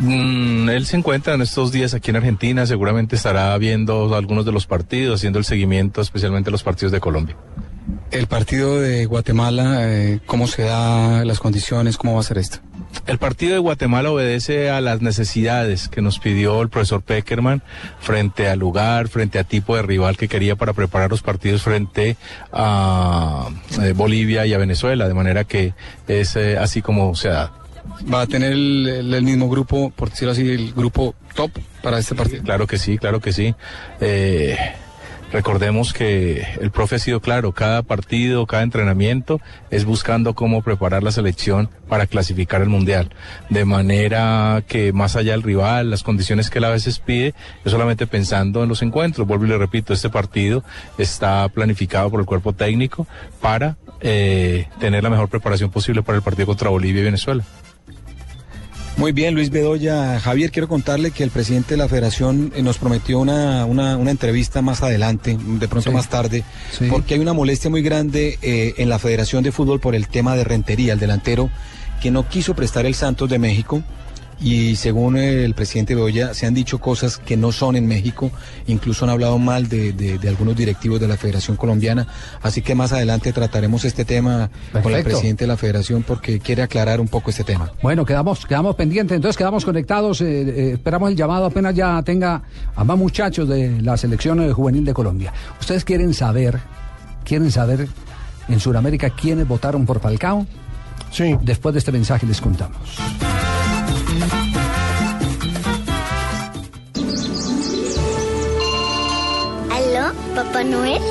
Mm, él se encuentra en estos días aquí en Argentina, seguramente estará viendo algunos de los partidos, haciendo el seguimiento especialmente los partidos de Colombia. El partido de Guatemala, eh, ¿cómo se da las condiciones? ¿Cómo va a ser esto? El partido de Guatemala obedece a las necesidades que nos pidió el profesor Peckerman frente al lugar, frente a tipo de rival que quería para preparar los partidos frente a eh, Bolivia y a Venezuela, de manera que es eh, así como se da. ¿Va a tener el, el- el mismo grupo, por decirlo así, el grupo top para este partido? Claro que sí, claro que sí. Eh, recordemos que el profe ha sido claro, cada partido, cada entrenamiento es buscando cómo preparar la selección para clasificar el mundial. De manera que más allá del rival, las condiciones que él a veces pide, es solamente pensando en los encuentros. Vuelvo y le repito, este partido está planificado por el cuerpo técnico para eh, tener la mejor preparación posible para el partido contra Bolivia y Venezuela. Muy bien, Luis Bedoya. Javier, quiero contarle que el presidente de la federación eh, nos prometió una, una, una entrevista más adelante, de pronto Sí. más tarde, Sí. porque hay una molestia muy grande eh, en la Federación de Fútbol por el tema de Rentería, el delantero que no quiso prestar el Santos de México. Y según el presidente Bedoya, se han dicho cosas que no son en México, incluso han hablado mal de, de- de algunos directivos de la Federación Colombiana. Así que más adelante trataremos este tema con el presidente de la Federación porque quiere aclarar un poco este tema. Bueno, quedamos, quedamos pendientes, entonces quedamos conectados, eh, eh, esperamos el llamado apenas ya tenga a más muchachos de la selección eh, juvenil de Colombia. Ustedes quieren saber, quieren saber en Sudamérica quiénes votaron por Falcao. Sí. Después de este mensaje les contamos. ¿Aló? ¿Papá Noel?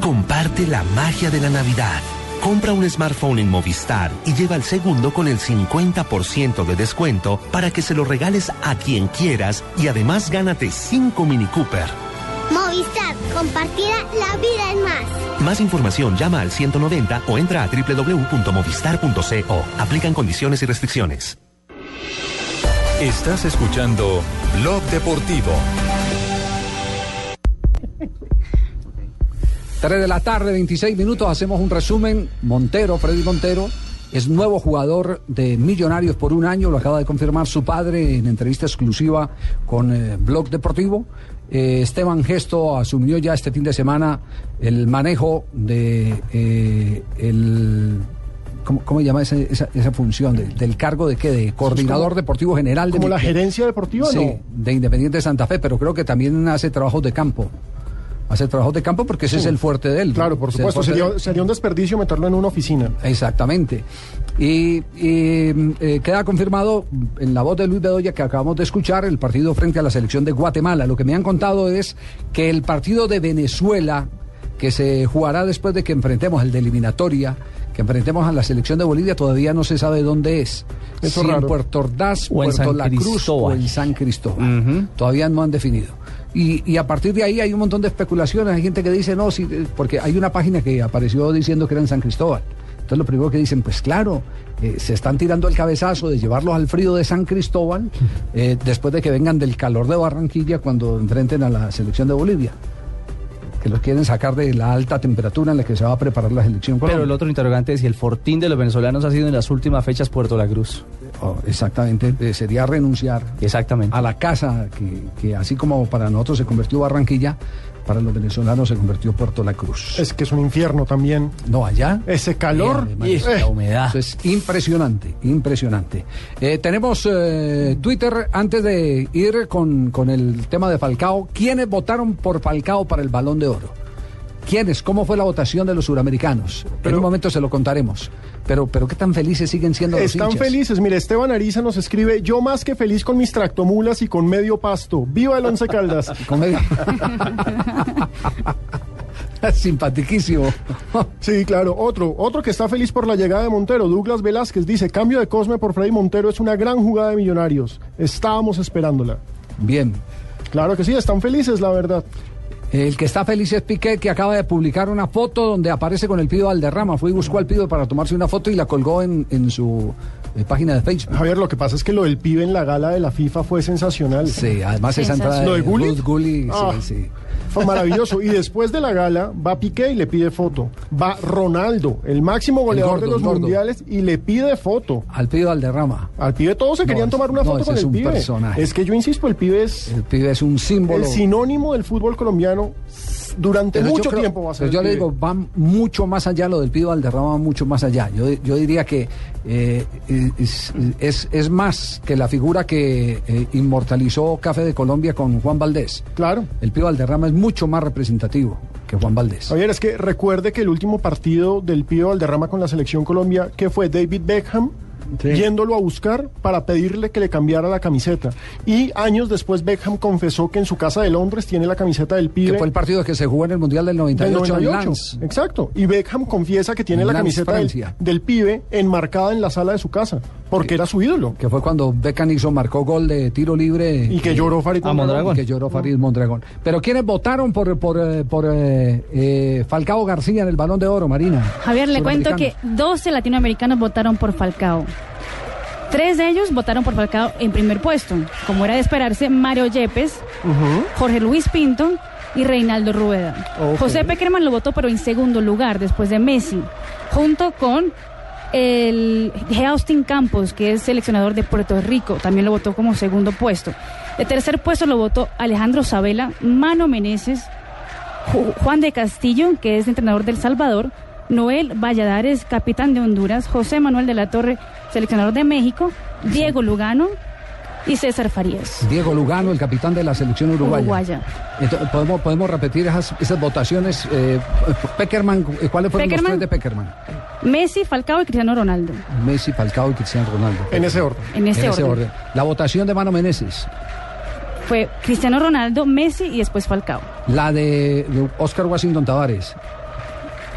Comparte la magia de la Navidad. Compra un smartphone en Movistar y lleva el segundo con el 50% de descuento para que se lo regales a quien quieras y además gánate 5 Mini Cooper. Movistar, compartida, la vida es más. Más información llama al 190 o entra a www.movistar.co. Aplican condiciones y restricciones. Estás escuchando Blog Deportivo. 3 de la tarde, 26 minutos, hacemos un resumen. Montero, Freddy Montero, es nuevo jugador de Millonarios por un año, lo acaba de confirmar su padre en entrevista exclusiva con eh, Blog Deportivo. Eh, Esteban Gesto asumió ya este fin de semana el manejo de eh, el ¿Cómo, cómo se llama ese- esa, esa función? De- ¿Del cargo de qué? ¿De coordinador como- deportivo general? de como la gerencia deportiva, Sí, no? de Independiente de Santa Fe, pero creo que también hace trabajos de campo. Hace trabajos de campo porque ese Sí. es el fuerte de él. Claro, por supuesto, sería, un desperdicio meterlo en una oficina. Exactamente. Y, y, eh, queda confirmado en la voz de Luis Bedoya que acabamos de escuchar el partido frente a la selección de Guatemala. Lo que me han contado es que el partido de Venezuela, que se jugará después de que enfrentemos el de eliminatoria, que enfrentemos a la selección de Bolivia, todavía no se sabe dónde es. Eso si raro. en Puerto Ordaz, O Puerto La Cruz o en San Cristóbal. Todavía no han definido. Y, y a partir de ahí hay un montón de especulaciones. Hay gente que dice, no, sí, eh, porque hay una página que apareció diciendo que era en San Cristóbal. Entonces lo primero que dicen, pues claro, eh, se están tirando el cabezazo de llevarlos al frío de San Cristóbal eh, después de que vengan del calor de Barranquilla cuando enfrenten a la selección de Bolivia. Que los quieren sacar de la alta temperatura en la que se va a preparar la selección Pero el otro interrogante es si el fortín de los venezolanos ha sido en las últimas fechas Puerto La Cruz. Oh, exactamente, eh, sería renunciar Exactamente. a la casa que, que así como para nosotros se convirtió Barranquilla, para los venezolanos se convirtió Puerto La Cruz. Es que es un infierno también. No, allá. Ese calor. Y además, eh, la humedad. Eso es impresionante, impresionante. Eh, tenemos eh, Twitter antes de ir con, con el tema de Falcao. ¿Quiénes votaron por Falcao para el Balón de Oro? ¿Quiénes? ¿Cómo fue la votación de los suramericanos? en un momento se lo contaremos. Pero, pero qué tan felices siguen siendo los Están hinchas? felices. Mire, Esteban Ariza nos escribe, yo más que feliz con mis tractomulas y con medio pasto. ¡Viva el Once Caldas! Con medio- Simpatiquísimo. Sí, claro. Otro, otro que está feliz por la llegada de Montero, Douglas Velázquez, dice, cambio de Cosme por Freddy Montero es una gran jugada de millonarios. Estábamos esperándola. Bien. Claro que sí, están felices, la verdad. El que está feliz es Piqué, que acaba de publicar una foto donde aparece con el Pido Valderrama. Fue y buscó al Pido para tomarse una foto y la colgó en, en su eh, página de Facebook. Javier, lo que pasa es que lo del pibe en la gala de la FIFA fue sensacional. Sí, además esa entrada ¿Lo de Gullit? Ruth Gullit, Ah, sí, sí. Fue maravilloso. Y después de la gala, va Piqué y le pide foto. Va Ronaldo, el máximo goleador gordo, de los mundiales, y le pide foto. Al Pido Valderrama. Al pibe todos se No, querían tomar una no, foto con es el un pibe. personaje. Es que yo insisto, el pibe es El pibe es un símbolo. el sinónimo del fútbol colombiano. Durante Pero mucho creo- tiempo va a ser. pero yo le digo, va mucho más allá, lo del Pido Valderrama va mucho más allá. Yo, yo diría que eh, es, es- es más que la figura que eh, inmortalizó Café de Colombia con Juan Valdés. Claro. El Pido Valderrama es mucho más representativo que Juan Valdés. Javier, es que recuerde que el último partido del pibe Valderrama con la selección Colombia, que fue David Beckham, yéndolo a buscar para pedirle que le cambiara la camiseta. Y años después Beckham confesó que en su casa de Londres tiene la camiseta del pibe. Que fue el partido que se jugó en el Mundial del 98, del en 98. Lens. Exacto. Y Beckham confiesa que tiene En la camiseta del pibe enmarcada en la sala de su casa, porque era su ídolo. Que fue cuando Beckham hizo, marcó gol de tiro libre. Y que lloró Farid a Mondragón. Y que lloró Farid Mondragón. Pero ¿quiénes votaron por, por, eh, por eh, eh, Falcao García en el Balón de Oro, Marina? Javier, le cuento que Suramericano. 12 latinoamericanos votaron por Falcao. Tres de ellos votaron por Falcao en primer puesto. Como era de esperarse, Mario Yepes, Jorge Luis Pinto y Reinaldo Rueda. Ok. José Peckerman lo votó, pero en segundo lugar, después de Messi, junto con el Austin Campos, que es seleccionador de Puerto Rico, también lo votó como segundo puesto. De tercer puesto lo votó Alejandro Sabela, Mano Meneses, Ju- Juan de Castillo, que es entrenador del Salvador, Noel Valladares, capitán de Honduras, José Manuel de la Torre, seleccionador de México, Diego Lugano y César Farías. Diego Lugano, el capitán de la selección uruguaya. Uruguaya. Entonces, ¿podemos, podemos repetir esas, esas votaciones. Eh, Peckerman, ¿cuáles fueron Peckerman. los tres de Peckerman? Messi, Falcao y Cristiano Ronaldo. Messi, Falcao y Cristiano Ronaldo. En ese orden. En ese orden. La votación de Mano Meneses. Fue Cristiano Ronaldo, Messi y después Falcao. La de, de Oscar Washington Tavares.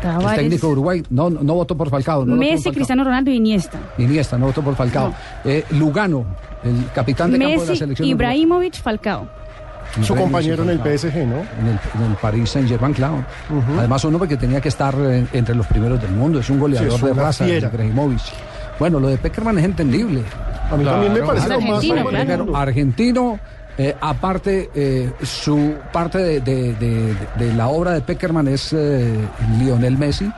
El Tavares, técnico de Uruguay. No, no, no votó por Falcao. No por Messi, Falcao. Cristiano Ronaldo y Iniesta. Iniesta, no votó por Falcao. Eh, Lugano, el capitán de campo de la Messi, selección. Ibrahimovic, Falcao. Su compañero en el. PSG, ¿no? En el, en el Paris Saint Germain, claro. Además, un hombre que tenía que estar entre los primeros del mundo. Es un goleador Sí, es de raza. Ibrahimovic. Bueno, lo de Peckerman es entendible. A mí también me parece lo más Argentino, claro. Argentino, eh, aparte, eh, su parte de, de- de- de la obra de Peckerman es eh, Lionel Messi.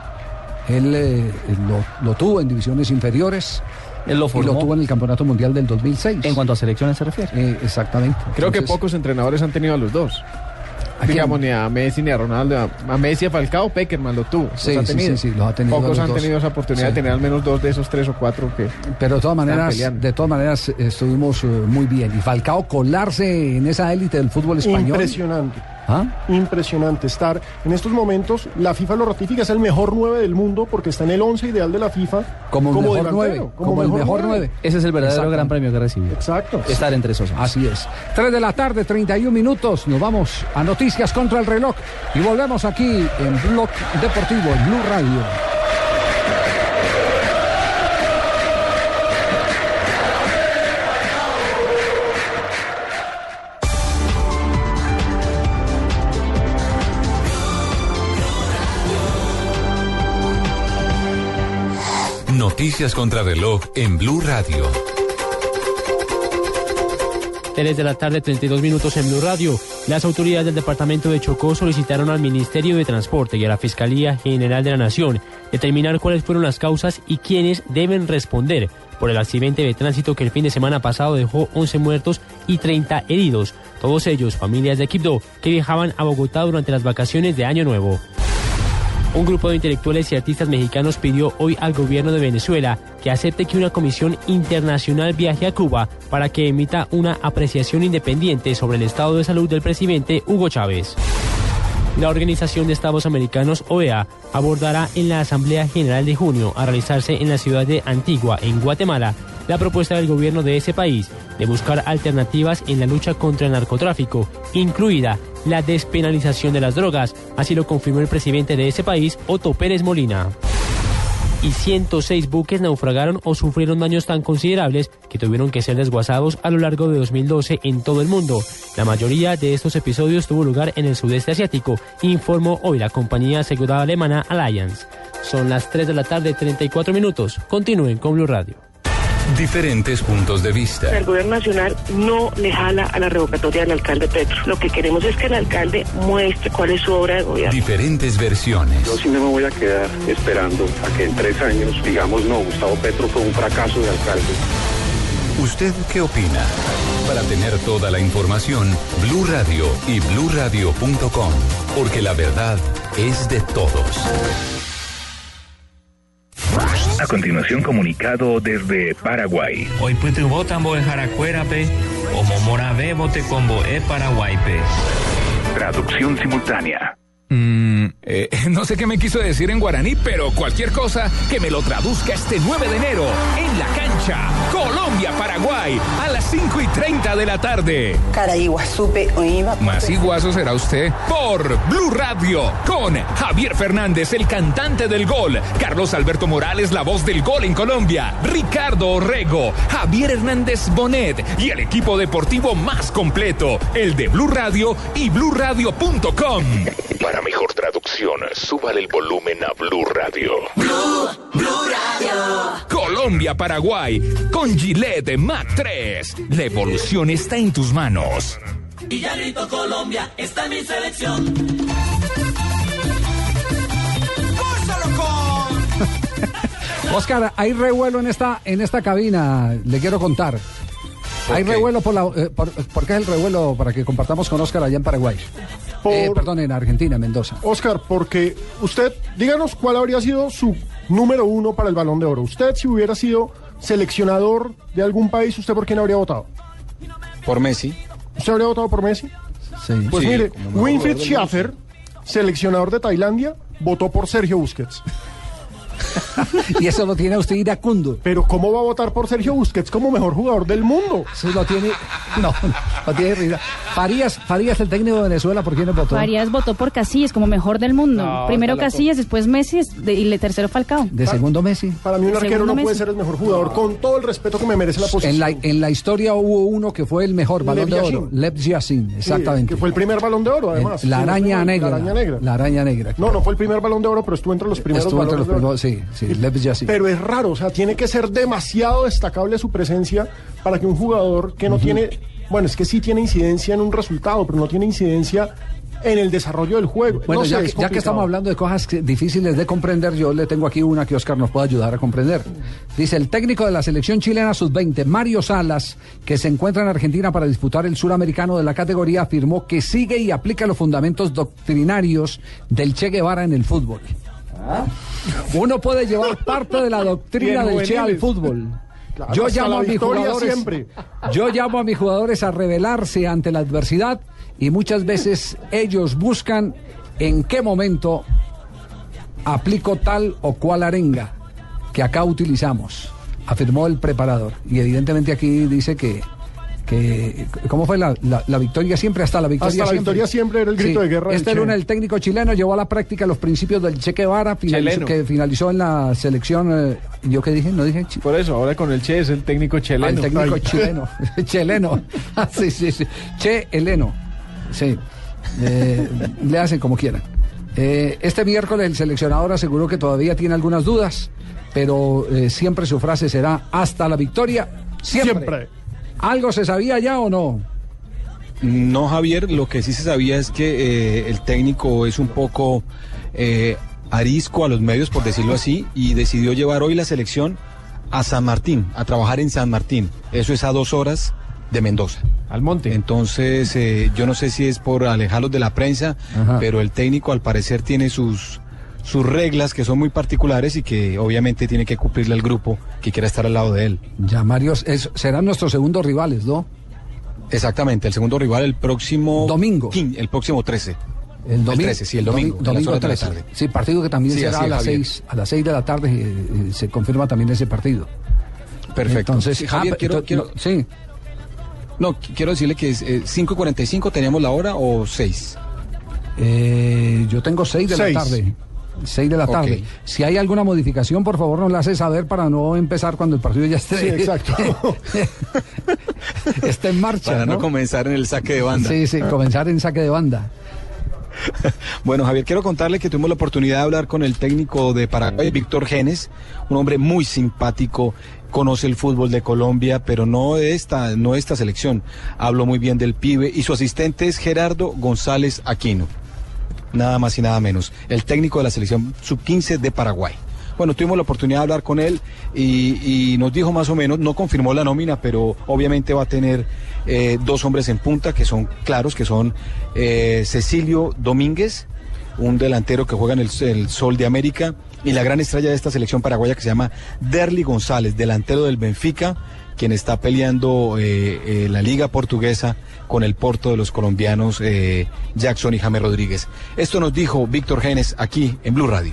Él eh, lo, lo tuvo en divisiones inferiores. Él lo y formó. lo tuvo en el Campeonato Mundial del 2006. En cuanto a selecciones se refiere. Eh, exactamente. Creo que pocos entrenadores han tenido a los dos. Digamos, ni a Messi ni a Ronaldo. A, Messi, a Falcao, Peckerman lo tuvo. Sí, los ha sí, tenido. sí, sí, los ha tenido Pocos han dos. tenido esa oportunidad Sí. de tener al menos dos de esos tres o cuatro que. Pero de todas maneras, de todas maneras eh, estuvimos eh, muy bien. Y Falcao colarse en esa élite del fútbol español. Impresionante. ¿Ah? Impresionante estar en estos momentos. La FIFA lo ratifica, es el mejor 9 del mundo porque está en el 11 ideal de la FIFA. Como el mejor delantero, 9. Como, el mejor 9. Ese es el verdadero gran premio que recibió. Exacto. Estar entre esos. Así es. 3 de la tarde, 31 minutos. Nos vamos a Noticias contra el reloj. Y volvemos aquí en Blog Deportivo, en Blue Radio. Noticias contra reloj en Blue Radio. 3 de la tarde, 32 minutos en Blue Radio. Las autoridades del departamento de Chocó solicitaron al Ministerio de Transporte y a la Fiscalía General de la Nación determinar cuáles fueron las causas y quiénes deben responder por el accidente de tránsito que el fin de semana pasado dejó 11 muertos y 30 heridos, todos ellos familias de Quibdó que viajaban a Bogotá durante las vacaciones de Año Nuevo. Un grupo de intelectuales y artistas mexicanos pidió hoy al gobierno de Venezuela que acepte que una comisión internacional viaje a Cuba para que emita una apreciación independiente sobre el estado de salud del presidente Hugo Chávez. La Organización de Estados Americanos, OEA, abordará en la Asamblea General de junio a realizarse en la ciudad de Antigua, en Guatemala, la propuesta del gobierno de ese país de buscar alternativas en la lucha contra el narcotráfico, incluida la despenalización de las drogas, así lo confirmó el presidente de ese país, Otto Pérez Molina y 106 buques naufragaron o sufrieron daños tan considerables que tuvieron que ser desguazados a lo largo de 2012 en todo el mundo. La mayoría de estos episodios tuvo lugar en el sudeste asiático, informó hoy la compañía asegurada alemana Allianz. Son las 3 de la tarde, 34 minutos. Continúen con Blue Radio. Diferentes puntos de vista. El gobierno nacional no le jala a la revocatoria del alcalde Petro. Lo que queremos es que el alcalde muestre cuál es su obra de gobierno. Diferentes versiones. Yo sí no me voy a quedar esperando a que en tres años digamos no, Gustavo Petro fue un fracaso de alcalde. ¿Usted qué opina? Para tener toda la información, Blue Radio y bluradio.com, porque la verdad es de todos. A continuación, comunicado desde Paraguay. Hoy puedo votambo en Jaracuera, pe, o momora ve bote combo e Paraguay, pe. Traducción simultánea. Mm, eh, no sé qué me quiso decir en guaraní, pero cualquier cosa que me lo traduzca este 9 de enero en la cancha Colombia-Paraguay a las 5 y 30 de la tarde. Caraiguasupe oíba. Más iguazo será usted por Blue Radio con Javier Fernández, el cantante del gol, Carlos Alberto Morales, la voz del gol en Colombia, Ricardo Orrego, Javier Hernández Bonet y el equipo deportivo más completo, el de Blue Radio y BlueRadio.com. Para mejor traducción, súbale el volumen a Blue Radio. Blue, Blue Radio. Colombia-Paraguay con Gillette Mac 3. La evolución está en tus manos. Y ya grito Colombia, está mi selección. Oscar, hay revuelo en esta, en esta cabina, le quiero contar. Hay revuelo por la... eh, por, ¿por qué es el revuelo para que compartamos con Oscar allá en Paraguay? Eh, perdón, en Argentina, Mendoza. Oscar, porque usted, díganos cuál habría sido su número uno para el Balón de Oro. Usted, si hubiera sido seleccionador de algún país, ¿usted por quién habría votado? Por Messi. ¿Usted habría votado por Messi? Sí. Pues Sí, mire, Winfried Schaffer, seleccionador de Tailandia, votó por Sergio Busquets. y eso lo tiene usted iracundo. Pero ¿cómo va a votar por Sergio Busquets como mejor jugador del mundo? Eso lo tiene... No, no tiene risa. Farías, Farías, el técnico de Venezuela, ¿por quién le votó? Farías votó por Casillas como mejor del mundo. No, Primero. Casillas, después Messi de- y el tercero Falcao. De segundo Messi. Para mí un arquero no puede ser el mejor jugador, con todo el respeto que me merece la posición. En la, en la historia hubo uno que fue el mejor balón Lev de oro. Lev Yashin, Sí, exactamente. que fue el primer balón de oro, además. El- la araña negra. La araña negra. La araña negra. No, no fue el primer balón de oro, pero estuvo entre los primeros Estuvo entre los balones de oro. primeros, sí, sí, Lev Yashin. Pero es raro, o sea, tiene que ser demasiado destacable su presencia para que un jugador que no tiene, bueno, es que sí tiene incidencia en un resultado, pero no tiene incidencia en el desarrollo del juego. Bueno, No ya, que, ya que complicado. estamos hablando de cosas que- difíciles de comprender, yo le tengo aquí una que Oscar nos puede ayudar a comprender. Dice el técnico de la selección chilena sub-20, Mario Salas, que se encuentra en Argentina para disputar el suramericano de la categoría, afirmó que sigue y aplica los fundamentos doctrinarios del Che Guevara en el fútbol. Uno puede llevar parte de la doctrina del Che al fútbol. Claro, Yo llamo la a mis jugadores siempre. yo llamo a mis jugadores a rebelarse ante la adversidad y muchas veces ellos buscan en qué momento aplico tal o cual arenga que acá utilizamos, afirmó el preparador. Y evidentemente aquí dice que, que ¿cómo fue la, la- la victoria siempre? Hasta la victoria Hasta la siempre. victoria siempre era el grito de guerra Este lunes el técnico chileno llevó a la práctica los principios del Che Guevara, finalizó- Chileno. que finalizó en la selección. eh, ¿Yo qué dije? ¿No dije? Por eso, ahora con el Che es el técnico chileno. al técnico Ay. chileno. Cheleno. Ah, sí, sí, sí. Che Eleno. Sí. Eh, le hacen como quieran. Eh, este miércoles el seleccionador aseguró que todavía tiene algunas dudas, pero eh, siempre su frase será hasta la victoria. Siempre. Siempre. ¿Algo se sabía ya o no? No, Javier, lo que sí se sabía es que eh, el técnico es un poco eh, arisco a los medios, por decirlo así, y decidió llevar hoy la selección a San Martín, a trabajar en San Martín. Eso es a dos horas de Mendoza. Al monte. Entonces, eh, yo no sé si es por alejarlos de la prensa, Ajá. pero el técnico al parecer tiene sus, sus reglas que son muy particulares y que obviamente tiene que cumplirle al grupo que quiera estar al lado de él. Ya, Mario, es- serán nuestros segundos rivales, ¿no? Exactamente, el segundo rival el próximo Domingo. el próximo 13. El domingo. 13, sí, el domingo, domingo horas de la 13. tarde. Sí, partido que también Sí, será a las, Javier. seis, a las 6 de la tarde. eh, eh, se confirma también ese partido. Perfecto. Entonces, Sí, Javier, ah, quiero, quiero- no, sí. No, qu- quiero decirle que es eh, 5.45 teníamos la hora o 6. Eh, yo tengo seis de Seis. la tarde. Seis de la tarde. Si hay alguna modificación, por favor, nos la hace saber para no empezar cuando el partido ya esté. Sí, exacto. esté en marcha. Para no comenzar en el saque de banda. Sí, sí, comenzar en saque de banda. Bueno, Javier, quiero contarle que tuvimos la oportunidad de hablar con el técnico de Paraguay, Víctor Genes, un hombre muy simpático, conoce el fútbol de Colombia, pero no esta, no esta selección. Habló muy bien del pibe y su asistente es Gerardo González Aquino. Nada más y nada menos. El técnico de la selección sub-15 de Paraguay. Bueno, tuvimos la oportunidad de hablar con él y, nos dijo más o menos, no confirmó la nómina, pero obviamente va a tener eh, dos hombres en punta que son claros, que son eh, Cecilio Domínguez, un delantero que juega en el, el Sol de América, y la gran estrella de esta selección paraguaya que se llama Derly González, delantero del Benfica, quien está peleando eh, eh, la liga portuguesa con el Porto de los colombianos eh, Jackson y James Rodríguez. Esto nos dijo Víctor Genes aquí en Blue Radio.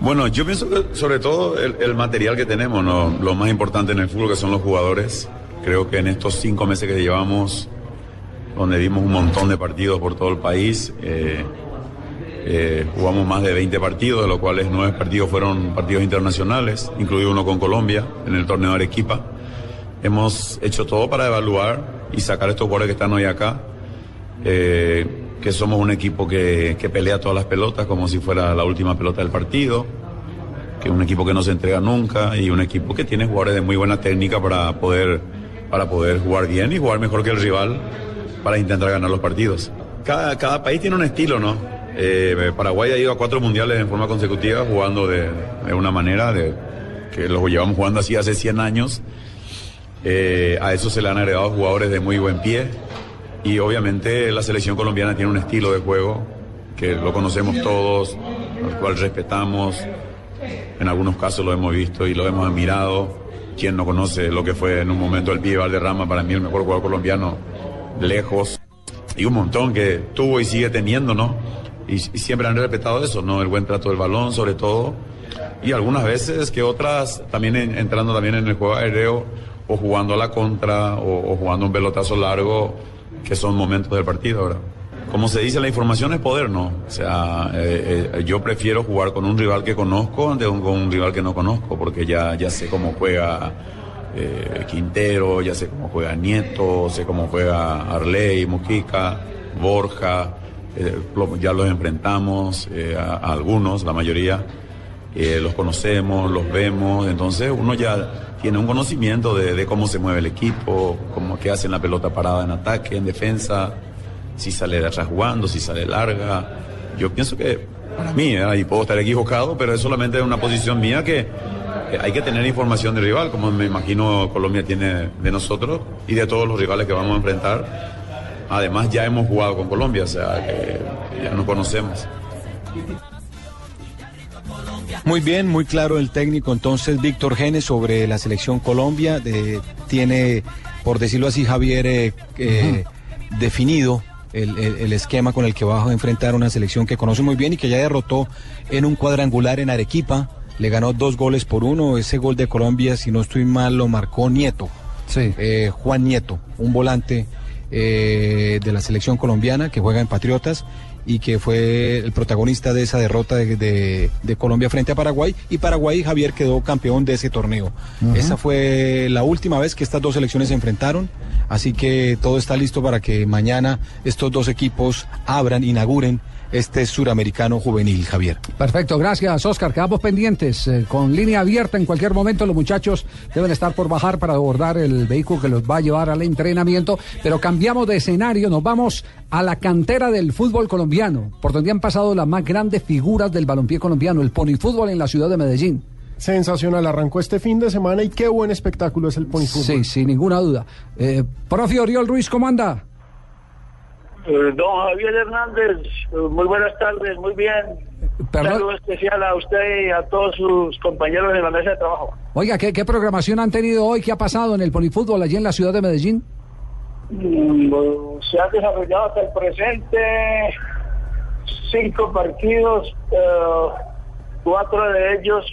Bueno, yo pienso que sobre todo el, material que tenemos, ¿no? lo más importante en el fútbol que son los jugadores. Creo que en estos cinco meses que llevamos, donde dimos un montón de partidos por todo el país, jugamos más de 20 partidos, de los cuales nueve partidos fueron partidos internacionales, incluido uno con Colombia en el torneo de Arequipa. Hemos hecho todo para evaluar y sacar estos jugadores que están hoy acá. Eh, que somos un equipo que, que pelea todas las pelotas como si fuera la última pelota del partido, que es un equipo que no se entrega nunca y un equipo que tiene jugadores de muy buena técnica para poder, para poder jugar bien y jugar mejor que el rival para intentar ganar los partidos. Cada, cada país tiene un estilo, ¿no? Eh, Paraguay ha ido a cuatro mundiales en forma consecutiva jugando de, de una manera de, que los llevamos jugando así hace 100 años. Eh, a eso se le han agregado jugadores de muy buen pie y obviamente la selección colombiana tiene un estilo de juego que lo conocemos todos, al cual respetamos. En algunos casos lo hemos visto y lo hemos admirado. Quien no conoce lo que fue en un momento el pibe Valderrama, para mí el mejor jugador colombiano, lejos. Y un montón que tuvo y sigue teniendo, ¿no? Y, siempre han respetado eso, ¿no? El buen trato del balón, sobre todo. Y algunas veces que otras también en- entrando también en el juego aéreo o jugando a la contra o, jugando un pelotazo largo, que son momentos del partido, ¿verdad? Como se dice, la información es poder, ¿no? O sea, eh, eh, yo prefiero jugar con un rival que conozco ante un, con un rival que no conozco, porque ya, ya sé cómo juega eh, Quintero, ya sé cómo juega Nieto, sé cómo juega Arley, Mujica, Borja, ya los enfrentamos, a algunos, la mayoría, eh, los conocemos, los vemos, entonces uno ya tiene un conocimiento de, cómo se mueve el equipo, cómo que hacen la pelota parada en ataque, en defensa, si sale jugando, si sale larga. Yo pienso que para mí, ¿eh? y puedo estar equivocado, pero es solamente una posición mía que que hay que tener información del rival, como me imagino Colombia tiene de nosotros y de todos los rivales que vamos a enfrentar. Además ya hemos jugado con Colombia, o sea que ya nos conocemos. Muy bien, muy claro el técnico entonces Víctor Genes sobre la selección Colombia. de- tiene, por decirlo así, Javier, eh, eh, definido el, el- el esquema con el que va a enfrentar una selección que conoce muy bien y que ya derrotó en un cuadrangular en Arequipa. Le ganó dos goles por uno. Ese gol de Colombia, si no estoy mal, lo marcó Nieto. Eh, Juan Nieto, un volante eh, de la selección colombiana que juega en Patriotas y que fue el protagonista de esa derrota de, de- de Colombia frente a Paraguay. Y Paraguay, Javier, quedó campeón de ese torneo. Esa fue la última vez que estas dos selecciones se enfrentaron. Así que todo está listo para que mañana estos dos equipos abran, inauguren este suramericano juvenil, Javier. Perfecto, gracias Oscar. Quedamos pendientes. eh, con línea abierta en cualquier momento los muchachos deben estar por bajar para abordar el vehículo que los va a llevar al entrenamiento. Pero cambiamos de escenario, nos vamos a la cantera del fútbol colombiano, por donde han pasado las más grandes figuras del balompié colombiano, el ponifútbol en la ciudad de Medellín. Sensacional, arrancó este fin de semana y qué buen espectáculo es el ponifútbol. Sí, sin ninguna duda. Eh, profe Oriol Ruiz, ¿cómo anda? Eh, Don Javier Hernández, eh, muy buenas tardes, muy bien. Un saludo especial a usted y a todos sus compañeros de la mesa de trabajo. Oiga, ¿qué, qué programación han tenido hoy? ¿Qué ha pasado en el ponifútbol allí en la ciudad de Medellín? Mm, bueno, Se han desarrollado hasta el presente cinco partidos, eh, cuatro de ellos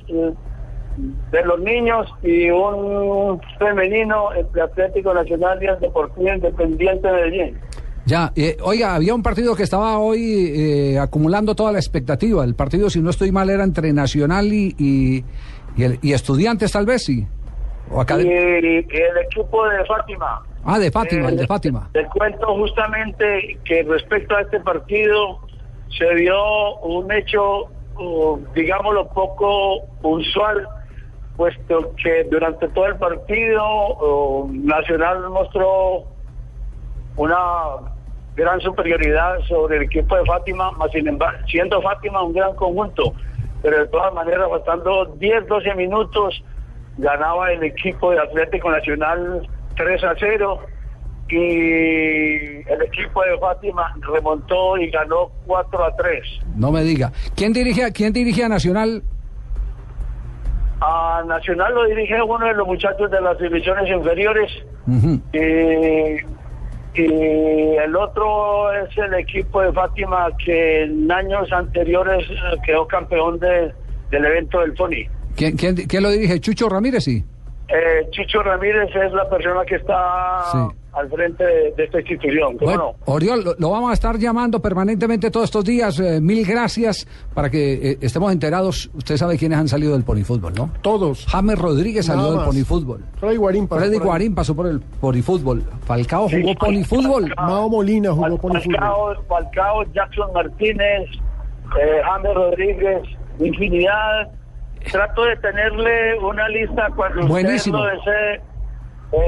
de los niños y un femenino entre Atlético Nacional y el Deportivo Independiente de Medellín. Ya, eh, oiga, había un partido que estaba hoy eh, acumulando toda la expectativa. El partido, si no estoy mal, era entre Nacional y, y, y el- y Estudiantes, tal vez, sí. O Y, Acad- el equipo de Fátima. Ah, de Fátima, Eh, el de Fátima. Te cuento justamente que respecto a este partido se dio un hecho, uh, digámoslo, poco usual, puesto que durante todo el partido uh, Nacional mostró una gran superioridad sobre el equipo de Fátima, más sin embargo, siendo Fátima un gran conjunto, pero de todas maneras, faltando 10, 12 minutos, ganaba el equipo de Atlético Nacional 3 a 0 y el equipo de Fátima remontó y ganó 4 a 3. No me diga. ¿Quién dirige, a- quién dirige a Nacional? A Nacional lo dirige uno de los muchachos de las divisiones inferiores y el otro es el equipo de Fátima que en años anteriores eh, quedó campeón de- del evento del Pony. ¿Quién, quién, quién lo dirige? ¿Chucho Ramírez? Sí. Eh, Chicho Ramírez es la persona que está Sí. Al frente de, de esta institución. ¿Cómo Bueno, Oriol, lo, lo vamos a estar llamando permanentemente todos estos días. Eh, mil gracias para que eh, estemos enterados. Usted sabe quiénes han salido del ponifútbol, ¿no? Todos. James Rodríguez Nada salió del ponifútbol. Freddy Guarín pasó Freddy por ahí. Guarín pasó por el ponifútbol. Falcao jugó ponifútbol. Mao Molina jugó ponifútbol. Falcao, Falcao, Jackson Martínez, eh, James Rodríguez, infinidad. Trato de tenerle una lista cuando usted Buenísimo. lo desee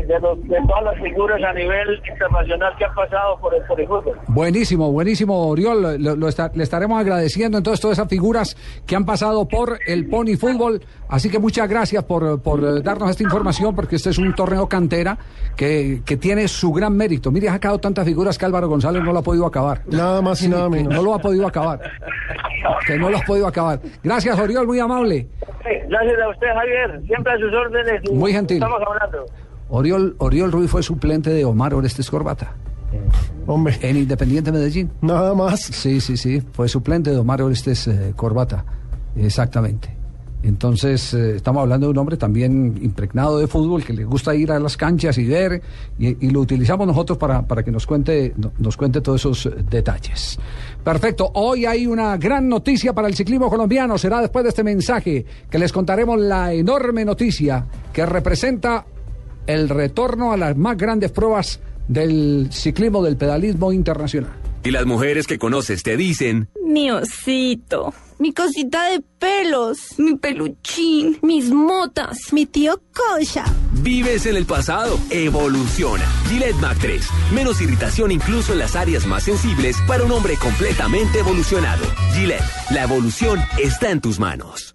de, los- de todas las figuras a nivel internacional que han pasado por el por el fútbol. Buenísimo, buenísimo, Oriol. Lo- lo está- le estaremos agradeciendo entonces todas esas figuras que han pasado por el Pony Fútbol. Así que muchas gracias por, por eh, darnos esta información, porque este es un torneo cantera que, que tiene su gran mérito. Mire, ha sacado tantas figuras que Álvaro González no lo ha podido acabar. Nada más y Sí, nada menos. No lo ha podido acabar. Que no lo ha podido acabar. Gracias, Oriol, muy amable. Sí, Gracias a usted, Javier. Siempre a sus órdenes. y Muy gentil. Estamos hablando. Oriol, Oriol Ruiz fue suplente de Omar Orestes Corbata. Hombre. En Independiente Medellín. Nada más. Sí, sí, sí. Fue suplente de Omar Orestes eh, Corbata. Exactamente. Entonces, eh, estamos hablando de un hombre también impregnado de fútbol, que le gusta ir a las canchas y ver, y, y lo utilizamos nosotros para, para que nos cuente, no- nos cuente todos esos eh, detalles. Perfecto. Hoy hay una gran noticia para el ciclismo colombiano. Será después de este mensaje que les contaremos la enorme noticia que representa el retorno a las más grandes pruebas del ciclismo, del pedalismo internacional. Y las mujeres que conoces te dicen, Mi osito, mi cosita de pelos, mi peluchín, mis motas, mi tío Kosha. vives en el pasado, evoluciona. Gillette Mac 3, menos irritación incluso en las áreas más sensibles para un hombre completamente evolucionado. Gillette, la evolución está en tus manos.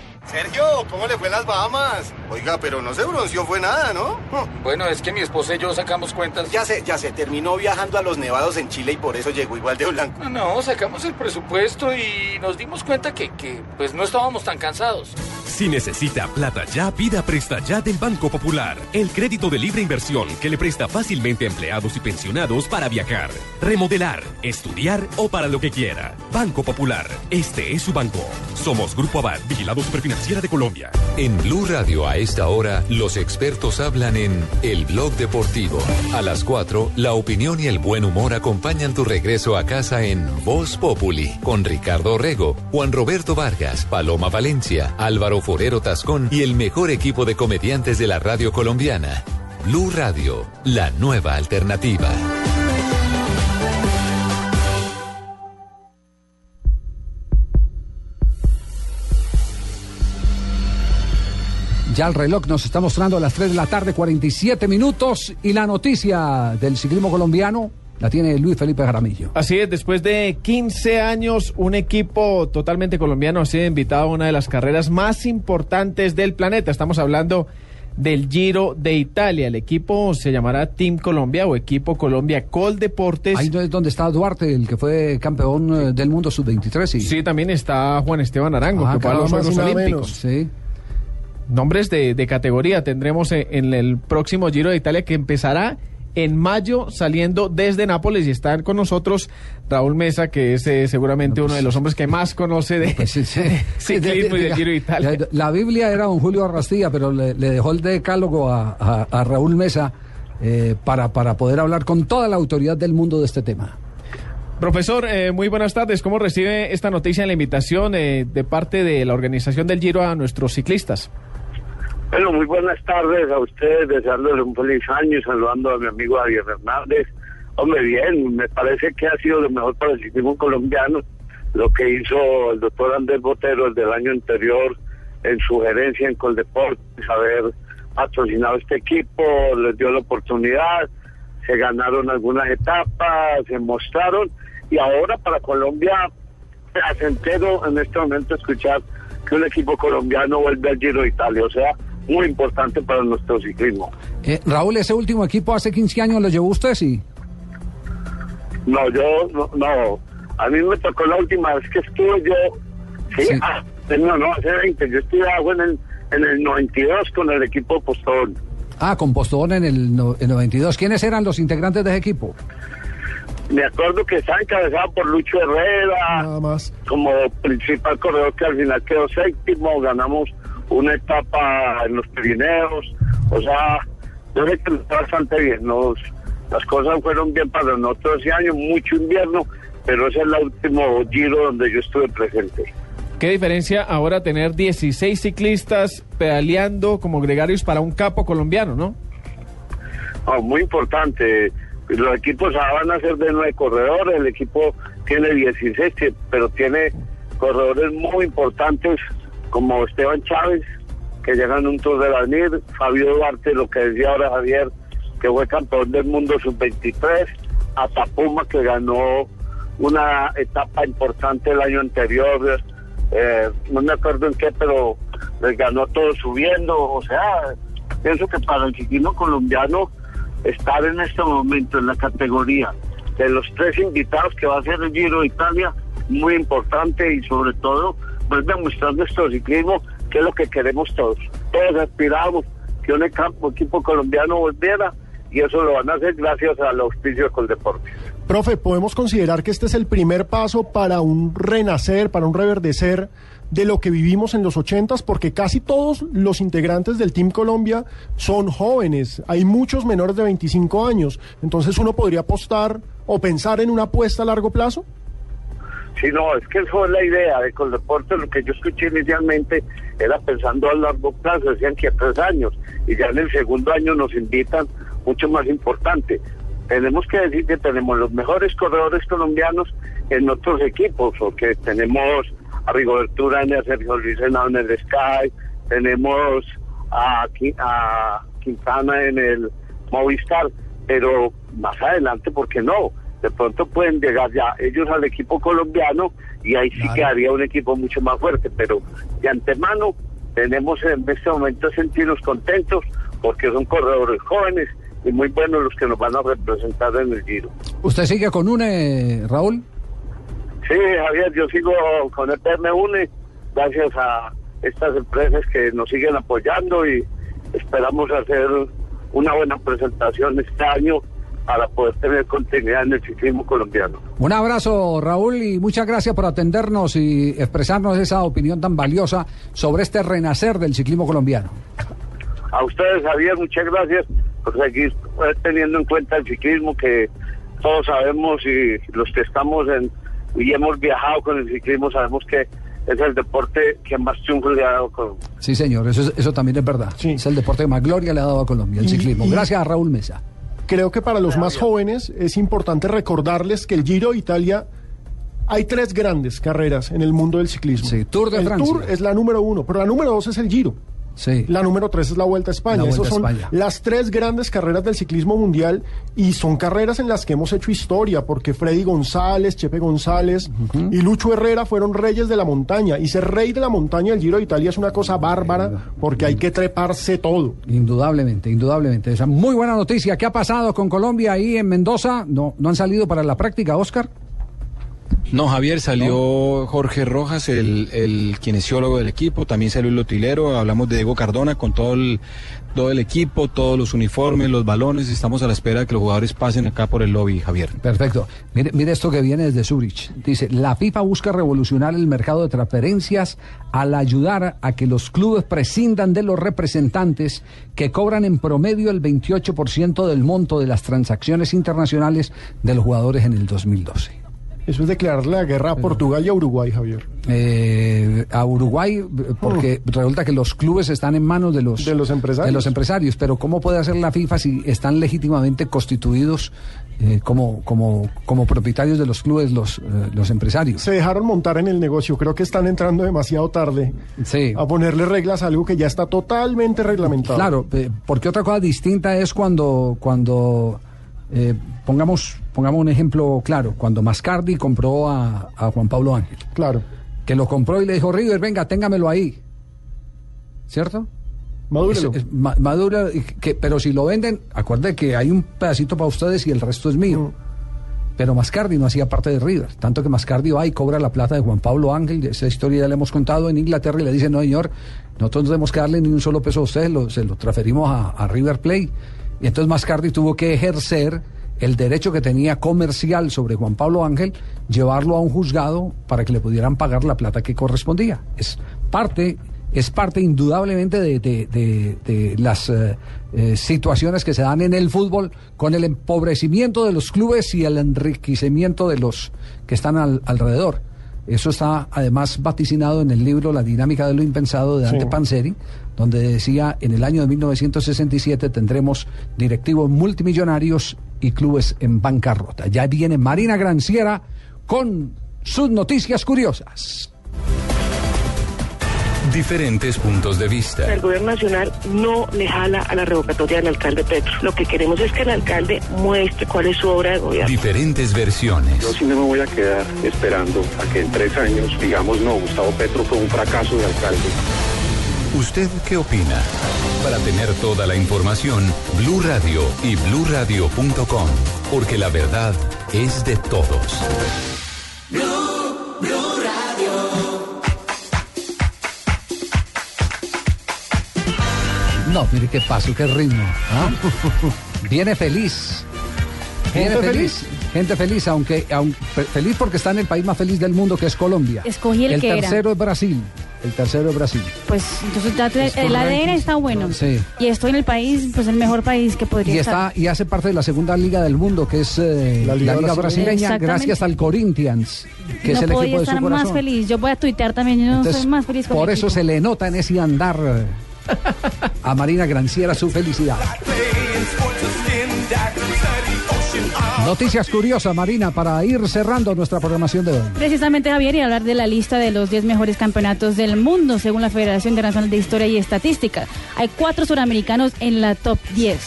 Sergio, ¿cómo le fue en las Bahamas? Oiga, pero no se bronceó fue nada, ¿no? Bueno, es que mi esposa y yo sacamos cuentas. Ya sé, ya se terminó viajando a los nevados en Chile y por eso llegó igual de blanco. No, no, sacamos el presupuesto y nos dimos cuenta que, que pues no estábamos tan cansados. Si necesita plata ya, pida Presta Ya del Banco Popular. El crédito de libre inversión que le presta fácilmente a empleados y pensionados para viajar, remodelar, estudiar o para lo que quiera. Banco Popular, este es su banco. Somos Grupo Abad, Vigilado De Colombia. En Blue Radio a esta hora, los expertos hablan en El Blog Deportivo. A las 4, la opinión y el buen humor acompañan tu regreso a casa en Voz Populi, con Ricardo Rego, Juan Roberto Vargas, Paloma Valencia, Álvaro Forero Tascón y el mejor equipo de comediantes de la radio colombiana. Blue Radio, la nueva alternativa. Ya el reloj nos está mostrando a las 3 de la tarde, 47 minutos, y la noticia del ciclismo colombiano la tiene Luis Felipe Jaramillo. Así es, después de 15 años, un equipo totalmente colombiano ha sido invitado a una de las carreras más importantes del planeta. Estamos hablando del Giro de Italia. El equipo se llamará Team Colombia o Equipo Colombia Col Deportes. Ahí no es donde está Duarte, el que fue campeón eh, del mundo sub-23. Sí. Sí, también está Juan Esteban Arango, Ah, que fue a claro, los Juegos y Olímpicos. Sí. Nombres de, de categoría tendremos en, en el próximo Giro de Italia que empezará en mayo saliendo desde Nápoles y están con nosotros Raúl Mesa, que es eh, seguramente uno de los hombres que más conoce de Pues sí, sí. ciclismo y de Giro de Italia. La, la Biblia era don Julio Arrastilla, pero le, le dejó el decálogo a, a- a Raúl Mesa eh, para, para poder hablar con toda la autoridad del mundo de este tema. Profesor, eh, muy buenas tardes. ¿Cómo recibe esta noticia, la invitación eh, de parte de la organización del Giro a nuestros ciclistas? Bueno, muy buenas tardes a ustedes, deseándoles un feliz año y saludando a mi amigo Javier Hernández. Hombre, bien, me parece que ha sido lo mejor para el ciclismo colombiano, lo que hizo el doctor Andrés Botero el del año anterior en su gerencia en Coldeportes, haber patrocinado este equipo, les dio la oportunidad, se ganaron algunas etapas, se mostraron, y ahora para Colombia, placentero en este momento escuchar que un equipo colombiano vuelve al Giro de Italia, o sea, muy importante para nuestro ciclismo. Eh, Raúl, ese último equipo hace 15 años lo llevó usted, sí. No, yo, no, no. a mí me tocó la última vez que estuve yo, sí, Sí. ah, no, no, hace 20, yo estuve en el, en el 92 con el equipo Postón. Ah, con Postobón en el, no- el 92. ¿Quiénes eran los integrantes de ese equipo? Me acuerdo que estaba encabezado por Lucho Herrera, como principal corredor que al final quedó séptimo, ganamos una etapa en los Pirineos, o sea, yo sé que nos fue bastante bien, nos, las cosas fueron bien para nosotros ese año, mucho invierno, pero ese es el último giro donde yo estuve presente. ¿Qué diferencia ahora tener 16 ciclistas pedaleando como gregarios para un capo colombiano, no? Oh, muy importante. Los equipos van a ser de nueve corredores. El equipo tiene 16, que- pero tiene corredores muy importantes como Esteban Chávez, que llegan un Tour de la NIR, Fabio Duarte, lo que decía ahora Javier, que fue campeón del mundo sub-23, Atapuma, que ganó una etapa importante el año anterior, eh, no me acuerdo en qué, pero les ganó todo subiendo, o sea, pienso que para el ciclismo colombiano estar en este momento en la categoría de los tres invitados que va a ser el Giro de Italia, muy importante y sobre todo vuelve a mostrar nuestro ciclismo, que es lo que queremos todos. Todos aspiramos que un equipo, equipo colombiano volviera y eso lo van a hacer gracias al auspicio con deporte. Profe, ¿podemos considerar que este es el primer paso para un renacer, para un reverdecer de lo que vivimos en los ochentas? Porque casi todos los integrantes del Team Colombia son jóvenes. Hay muchos menores de 25 años. Entonces uno podría apostar o pensar en una apuesta a largo plazo. Sí, no, es que eso es la idea de Coldeporte. Lo que yo escuché inicialmente era pensando a largo plazo, decían que a tres años, y ya en el segundo año nos invitan, mucho más importante. Tenemos que decir que tenemos los mejores corredores colombianos en otros equipos, porque tenemos a Rigoberto Urán y a Sergio Luis en el Sky, tenemos a, a Quintana en el Movistar, pero más adelante, ¿por qué no? De pronto pueden llegar ya ellos al equipo colombiano y ahí sí quedaría un equipo mucho más fuerte, pero de antemano tenemos en este momento sentirnos contentos porque son corredores jóvenes y muy buenos los que nos van a representar en el Giro. ¿Usted sigue con UNE, Raúl? Sí, Javier, yo sigo con el PMUNE gracias a estas empresas que nos siguen apoyando y esperamos hacer una buena presentación este año para poder tener continuidad en el ciclismo colombiano. Un abrazo, Raúl, y muchas gracias por atendernos y expresarnos esa opinión tan valiosa sobre este renacer del ciclismo colombiano. A ustedes, Javier, muchas gracias por seguir eh, teniendo en cuenta el ciclismo que todos sabemos y los que estamos en y hemos viajado con el ciclismo sabemos que es el deporte que más triunfos le ha dado con Sí, señor, eso, es- eso también es verdad. Es el deporte que más gloria le ha dado a Colombia, el Y- ciclismo. y- Gracias a Raúl Mesa. Creo que para los más jóvenes es importante recordarles que el Giro de Italia hay tres grandes carreras en el mundo del ciclismo. Tour de el Francia. Tour es la número uno, pero la número dos es el Giro. Sí. La número tres es la Vuelta a España. Esas son España. las tres grandes carreras del ciclismo mundial y son carreras en las que hemos hecho historia porque Freddy González, Chepe González y Lucho Herrera fueron reyes de la montaña y ser rey de la montaña del Giro de Italia es una cosa bárbara porque hay que treparse todo. Indudablemente, indudablemente. Esa muy buena noticia. ¿Qué ha pasado con Colombia ahí en Mendoza? ¿No, no han salido para la práctica, Oscar? No, Javier, salió Jorge Rojas, el, el kinesiólogo del equipo, también salió el lotilero, hablamos de Diego Cardona con todo el, todo el equipo, todos los uniformes, los balones, estamos a la espera de que los jugadores pasen acá por el lobby, Javier. Perfecto. Mire, mire esto que viene desde Zurich. Dice, la FIFA busca revolucionar el mercado de transferencias al ayudar a que los clubes prescindan de los representantes que cobran en promedio el 28% del monto de las transacciones internacionales de los jugadores en el 2012. Eso es declararle la guerra a Portugal y a Uruguay, Javier. Eh, a Uruguay, porque resulta que los clubes están en manos de los, De los empresarios. de los empresarios. Pero ¿cómo puede hacer la FIFA si están legítimamente constituidos eh, como, como, como propietarios de los clubes los, eh, los empresarios? Se dejaron montar en el negocio. Creo que están entrando demasiado tarde a ponerle reglas a algo que ya está totalmente reglamentado. Claro, porque otra cosa distinta es cuando, cuando eh, pongamos, pongamos un ejemplo claro, cuando Mascardi compró a, a Juan Pablo Ángel. Claro. Que lo compró y le dijo, River, venga, téngamelo ahí. ¿Cierto? Madúrelo. Es ma- madura, que, pero si lo venden, acuerde que hay un pedacito para ustedes y el resto es mío. Pero Mascardi no hacía parte de River, tanto que Mascardi va y cobra la plata de Juan Pablo Ángel, esa historia ya la hemos contado en Inglaterra y le dice, no señor, nosotros no tenemos que darle ni un solo peso a ustedes, lo- se lo transferimos a, a River Plate. Y entonces Mascardi tuvo que ejercer el derecho que tenía comercial sobre Juan Pablo Ángel, llevarlo a un juzgado para que le pudieran pagar la plata que correspondía. Es parte es parte indudablemente de, de- de- de las eh, eh, situaciones que se dan en el fútbol con el empobrecimiento de los clubes y el enriquecimiento de los que están al- alrededor. Eso está además vaticinado en el libro La dinámica de lo impensado de Dante Sí. Panzeri, donde decía en el año de 1967 tendremos directivos multimillonarios y clubes en bancarrota. Ya viene Marina Granciera con sus noticias curiosas. Diferentes puntos de vista. El gobierno nacional no le jala a la revocatoria del alcalde Petro. Lo que queremos es que el alcalde muestre cuál es su obra de gobierno. Diferentes versiones. Yo sí no me voy a quedar esperando a que en tres años digamos no, Gustavo Petro fue un fracaso de alcalde. ¿Usted qué opina? Para tener toda la información, Blue Radio y bluradio.com, porque la verdad es de todos. No, mire qué paso, qué ritmo. ¿ah? Viene feliz. Viene Gente feliz. Gente feliz, aunque, aun- fe- feliz porque está en el país más feliz del mundo, que es Colombia. Escogí el que era. tercero es Brasil. El tercero es Brasil. Pues entonces ya te- Es por el ADN está bueno. Sí. Y estoy en el país, pues el mejor país que podría Y estar. está y hace parte de la segunda liga del mundo, que es eh, la Liga liga, Brasileña. gracias al Corinthians, que es no el podía equipo de su estar más corazón. feliz. Yo voy a tuitear también. Yo no Entonces, soy más feliz con por eso equipo. se le nota en ese andar eh, a Marina Granciera su felicidad. Noticias curiosas, Marina, para ir cerrando nuestra programación de hoy. Precisamente, Javier, y hablar de la lista de los 10 mejores campeonatos del mundo, según la Federación Internacional de Historia y Estadística. Hay cuatro suramericanos en la top 10.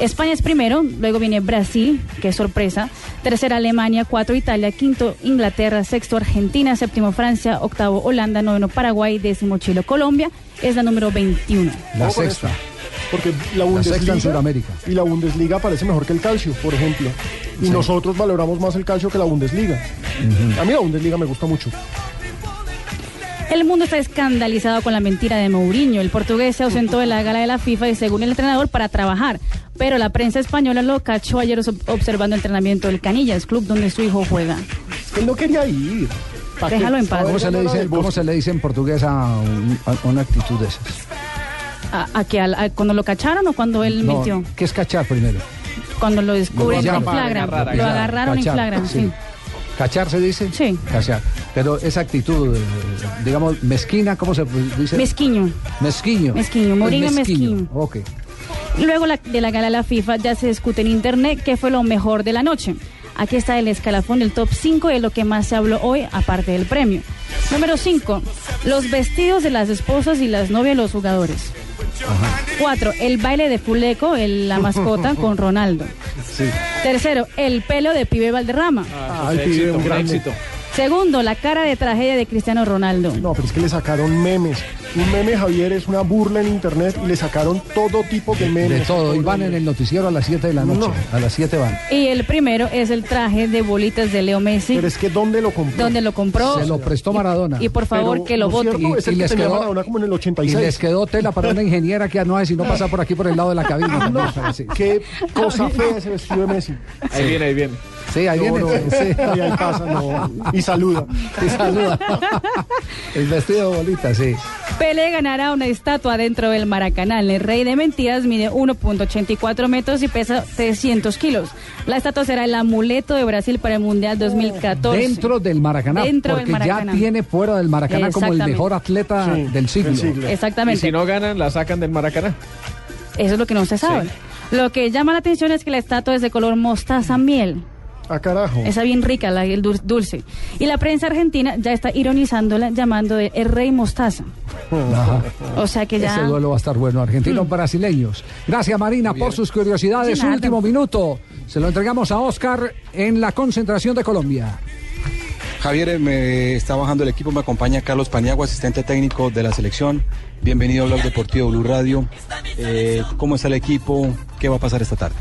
España es primero, luego viene Brasil, que es sorpresa. Tercera Alemania, cuatro Italia, quinto Inglaterra, sexto Argentina, séptimo Francia, octavo Holanda, noveno Paraguay, décimo Chile, Colombia. Es la número 21. La sexta. Porque la La sexta Bundesliga en Sudamérica. y la Bundesliga parece mejor que el calcio, por ejemplo. Y Sí. nosotros valoramos más el calcio que la Bundesliga. A mí la Bundesliga me gusta mucho. El mundo está escandalizado con la mentira de Mourinho. El portugués se ausentó de la gala de la FIFA y según el entrenador para trabajar. Pero la prensa española lo cachó ayer ob- observando el entrenamiento del Canillas, club donde su hijo juega. Él no quería ir. Déjalo en paz. ¿Cómo se, le dice, el ¿Cómo Bosque. se le dice en portugués a, un- a una actitud de esas? ¿A, a que al- a- cuando lo cacharon o cuando él No, mintió? ¿Qué es cachar primero? Cuando lo descubren Lo en flagra. Lo agarrar. agarraron en Cachar, flagra, sí. sí. ¿Cachar se dice? Sí. Cachar. Pero esa actitud, eh, digamos, mezquina, ¿cómo se dice? Mezquiño. Mezquiño. Mezquiño, Es Mourinho mezquiño. Ok. Luego la- de la gala de la FIFA ya se discute en internet qué fue lo mejor de la noche. Aquí está el escalafón del top 5 de lo que más se habló hoy, aparte del premio. Número 5. Los vestidos de las esposas y las novias de los jugadores. 4. El baile de Fuleco, el- la mascota, con Ronaldo. Sí. Tercero, el pelo de Pibe Valderrama. Ah, el pibe, un grande. Segundo, la cara de tragedia de Cristiano Ronaldo. No, pero es que le sacaron memes. Un meme, Javier, es una burla en internet y le sacaron todo tipo de memes. De todo, y van en el noticiero a las 7 de la noche. A las 7 van. Y el primero es el traje de bolitas de Leo Messi. Pero es que ¿dónde lo compró? ¿Dónde lo compró? Se lo prestó Maradona. Y por favor, Pero, que lo ¿no es vote. cierto? Es el que tenía Maradona como en el y 86. les quedó tela para una ingeniera que no sé si no pasa por aquí por el lado de la cabina. también, pero sí. Qué cosa fea ese vestido de Messi. Ahí viene, ahí viene. Sí, ahí No, viene. no, sí. ahí, ahí pasa, no. Y saluda. Y saluda. El vestido de bolita, sí. Pele ganará una estatua dentro del Maracaná. El rey de mentiras mide 1.84 metros y pesa 300 kilos. La estatua será el amuleto de Brasil para el Mundial 2014. Dentro del Maracaná, Dentro del porque Maracaná. ya tiene fuera del Maracaná como el Exactamente. mejor atleta Sí, del siglo. del siglo. Y Exactamente. si no ganan, la sacan del Maracaná. Eso es lo que no se sabe. Lo que llama la atención es que la estatua es de color mostaza miel. Ah, carajo. Esa bien rica, la, el dul- dulce. Y la prensa argentina ya está ironizándola llamando de el rey mostaza. Ajá. O sea que ya... Ese duelo va a estar bueno, argentinos brasileños. Gracias Marina por sus curiosidades. Nada. Último minuto. Se lo entregamos a Oscar en la concentración de Colombia. Javier, eh, me está bajando el equipo, me acompaña Carlos Paniagua, asistente técnico de la selección. Bienvenido a Blog Deportivo Blue Radio. Eh, ¿Cómo está el equipo? ¿Qué va a pasar esta tarde?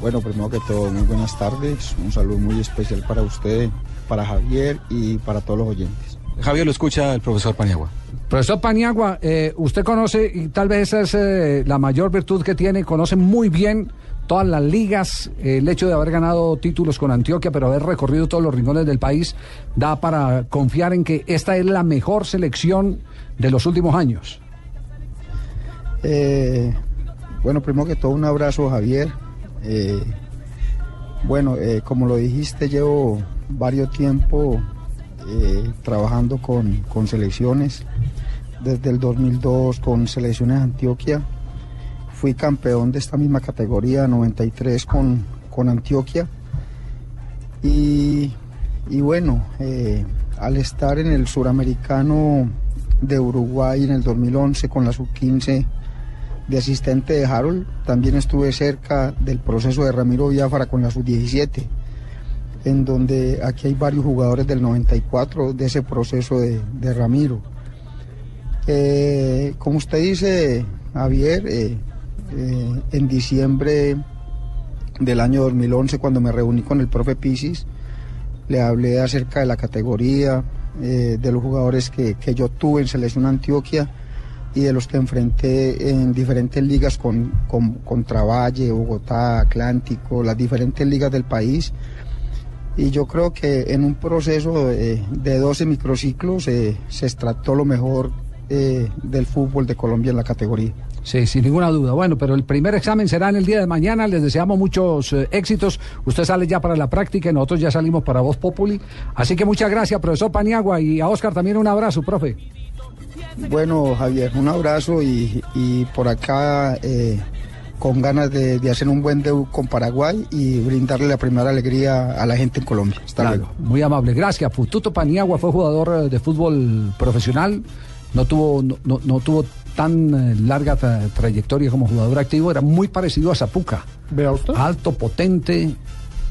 Bueno, primero que todo, muy buenas tardes. Un saludo muy especial para usted, para Javier y para todos los oyentes. Javier, lo escucha el profesor Paniagua. Profesor Paniagua, eh, usted conoce, y tal vez esa es eh, la mayor virtud que tiene, conoce muy bien todas las ligas, eh, el hecho de haber ganado títulos con Antioquia, pero haber recorrido todos los rincones del país, da para confiar en que esta es la mejor selección de los últimos años. Eh, bueno, primero que todo, un abrazo, Javier. Eh, bueno, eh, como lo dijiste, llevo varios tiempo eh, trabajando con, con selecciones. Desde el 2002 con Selecciones Antioquia. Fui campeón de esta misma categoría, 93 con, con Antioquia. Y, y bueno, al estar en el suramericano de Uruguay en el 2011 con la sub-15 de asistente de Harold, también estuve cerca del proceso de Ramiro Biafara con la sub-17, en donde aquí hay varios jugadores del 94 de ese proceso de, de Ramiro. Eh, como usted dice, Javier, eh, eh, en diciembre del año 2011, cuando me reuní con el profe Pisis, le hablé acerca de la categoría, de los jugadores que, que yo tuve en Selección Antioquia y de los que enfrenté en diferentes ligas con, con, Bogotá, Atlántico, las diferentes ligas del país. Y yo creo que en un proceso eh, de 12 microciclos eh, se extractó lo mejor eh, del fútbol de Colombia en la categoría. Sí, sin ninguna duda. Bueno, pero el primer examen será en el día de mañana. Les deseamos muchos eh, éxitos. Usted sale ya para la práctica y nosotros ya salimos para Voz Populi. Así que muchas gracias, profesor Paniagua. Y a Oscar también un abrazo, profe. Bueno, Javier, un abrazo y, y por acá eh, con ganas de, de hacer un buen debut con Paraguay y brindarle la primera alegría a la gente en Colombia. Hasta Claro, luego. muy amable. Gracias. Fututo Paniagua fue jugador eh, de fútbol profesional. No tuvo, no, no- no tuvo tan eh, larga tra- trayectoria como jugador activo. Era muy parecido a Zapuca. Vea usted. Alto, potente,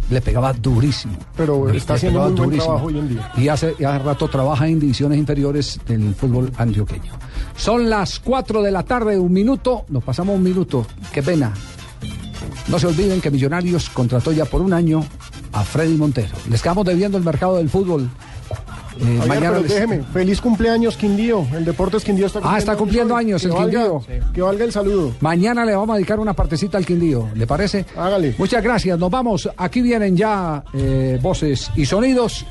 le pegaba durísimo. Pero está haciendo buen durísimo. trabajo hoy en día. Y hace, hace rato trabaja en divisiones inferiores del fútbol antioqueño. Son las 4 de la tarde, un minuto. Nos pasamos un minuto. Qué pena. No se olviden que Millonarios contrató ya por un año a Freddy Montero. Les quedamos debiendo el mercado del fútbol. Eh, Javier, mañana les- déjeme, feliz cumpleaños Quindío. El Deportes Quindío está cumpliendo Ah, está cumpliendo años Que el Quindío. Que valga el saludo. Mañana le vamos a dedicar una partecita al Quindío, ¿le parece? Hágale. Muchas gracias, nos vamos. Aquí vienen ya eh, voces y sonidos.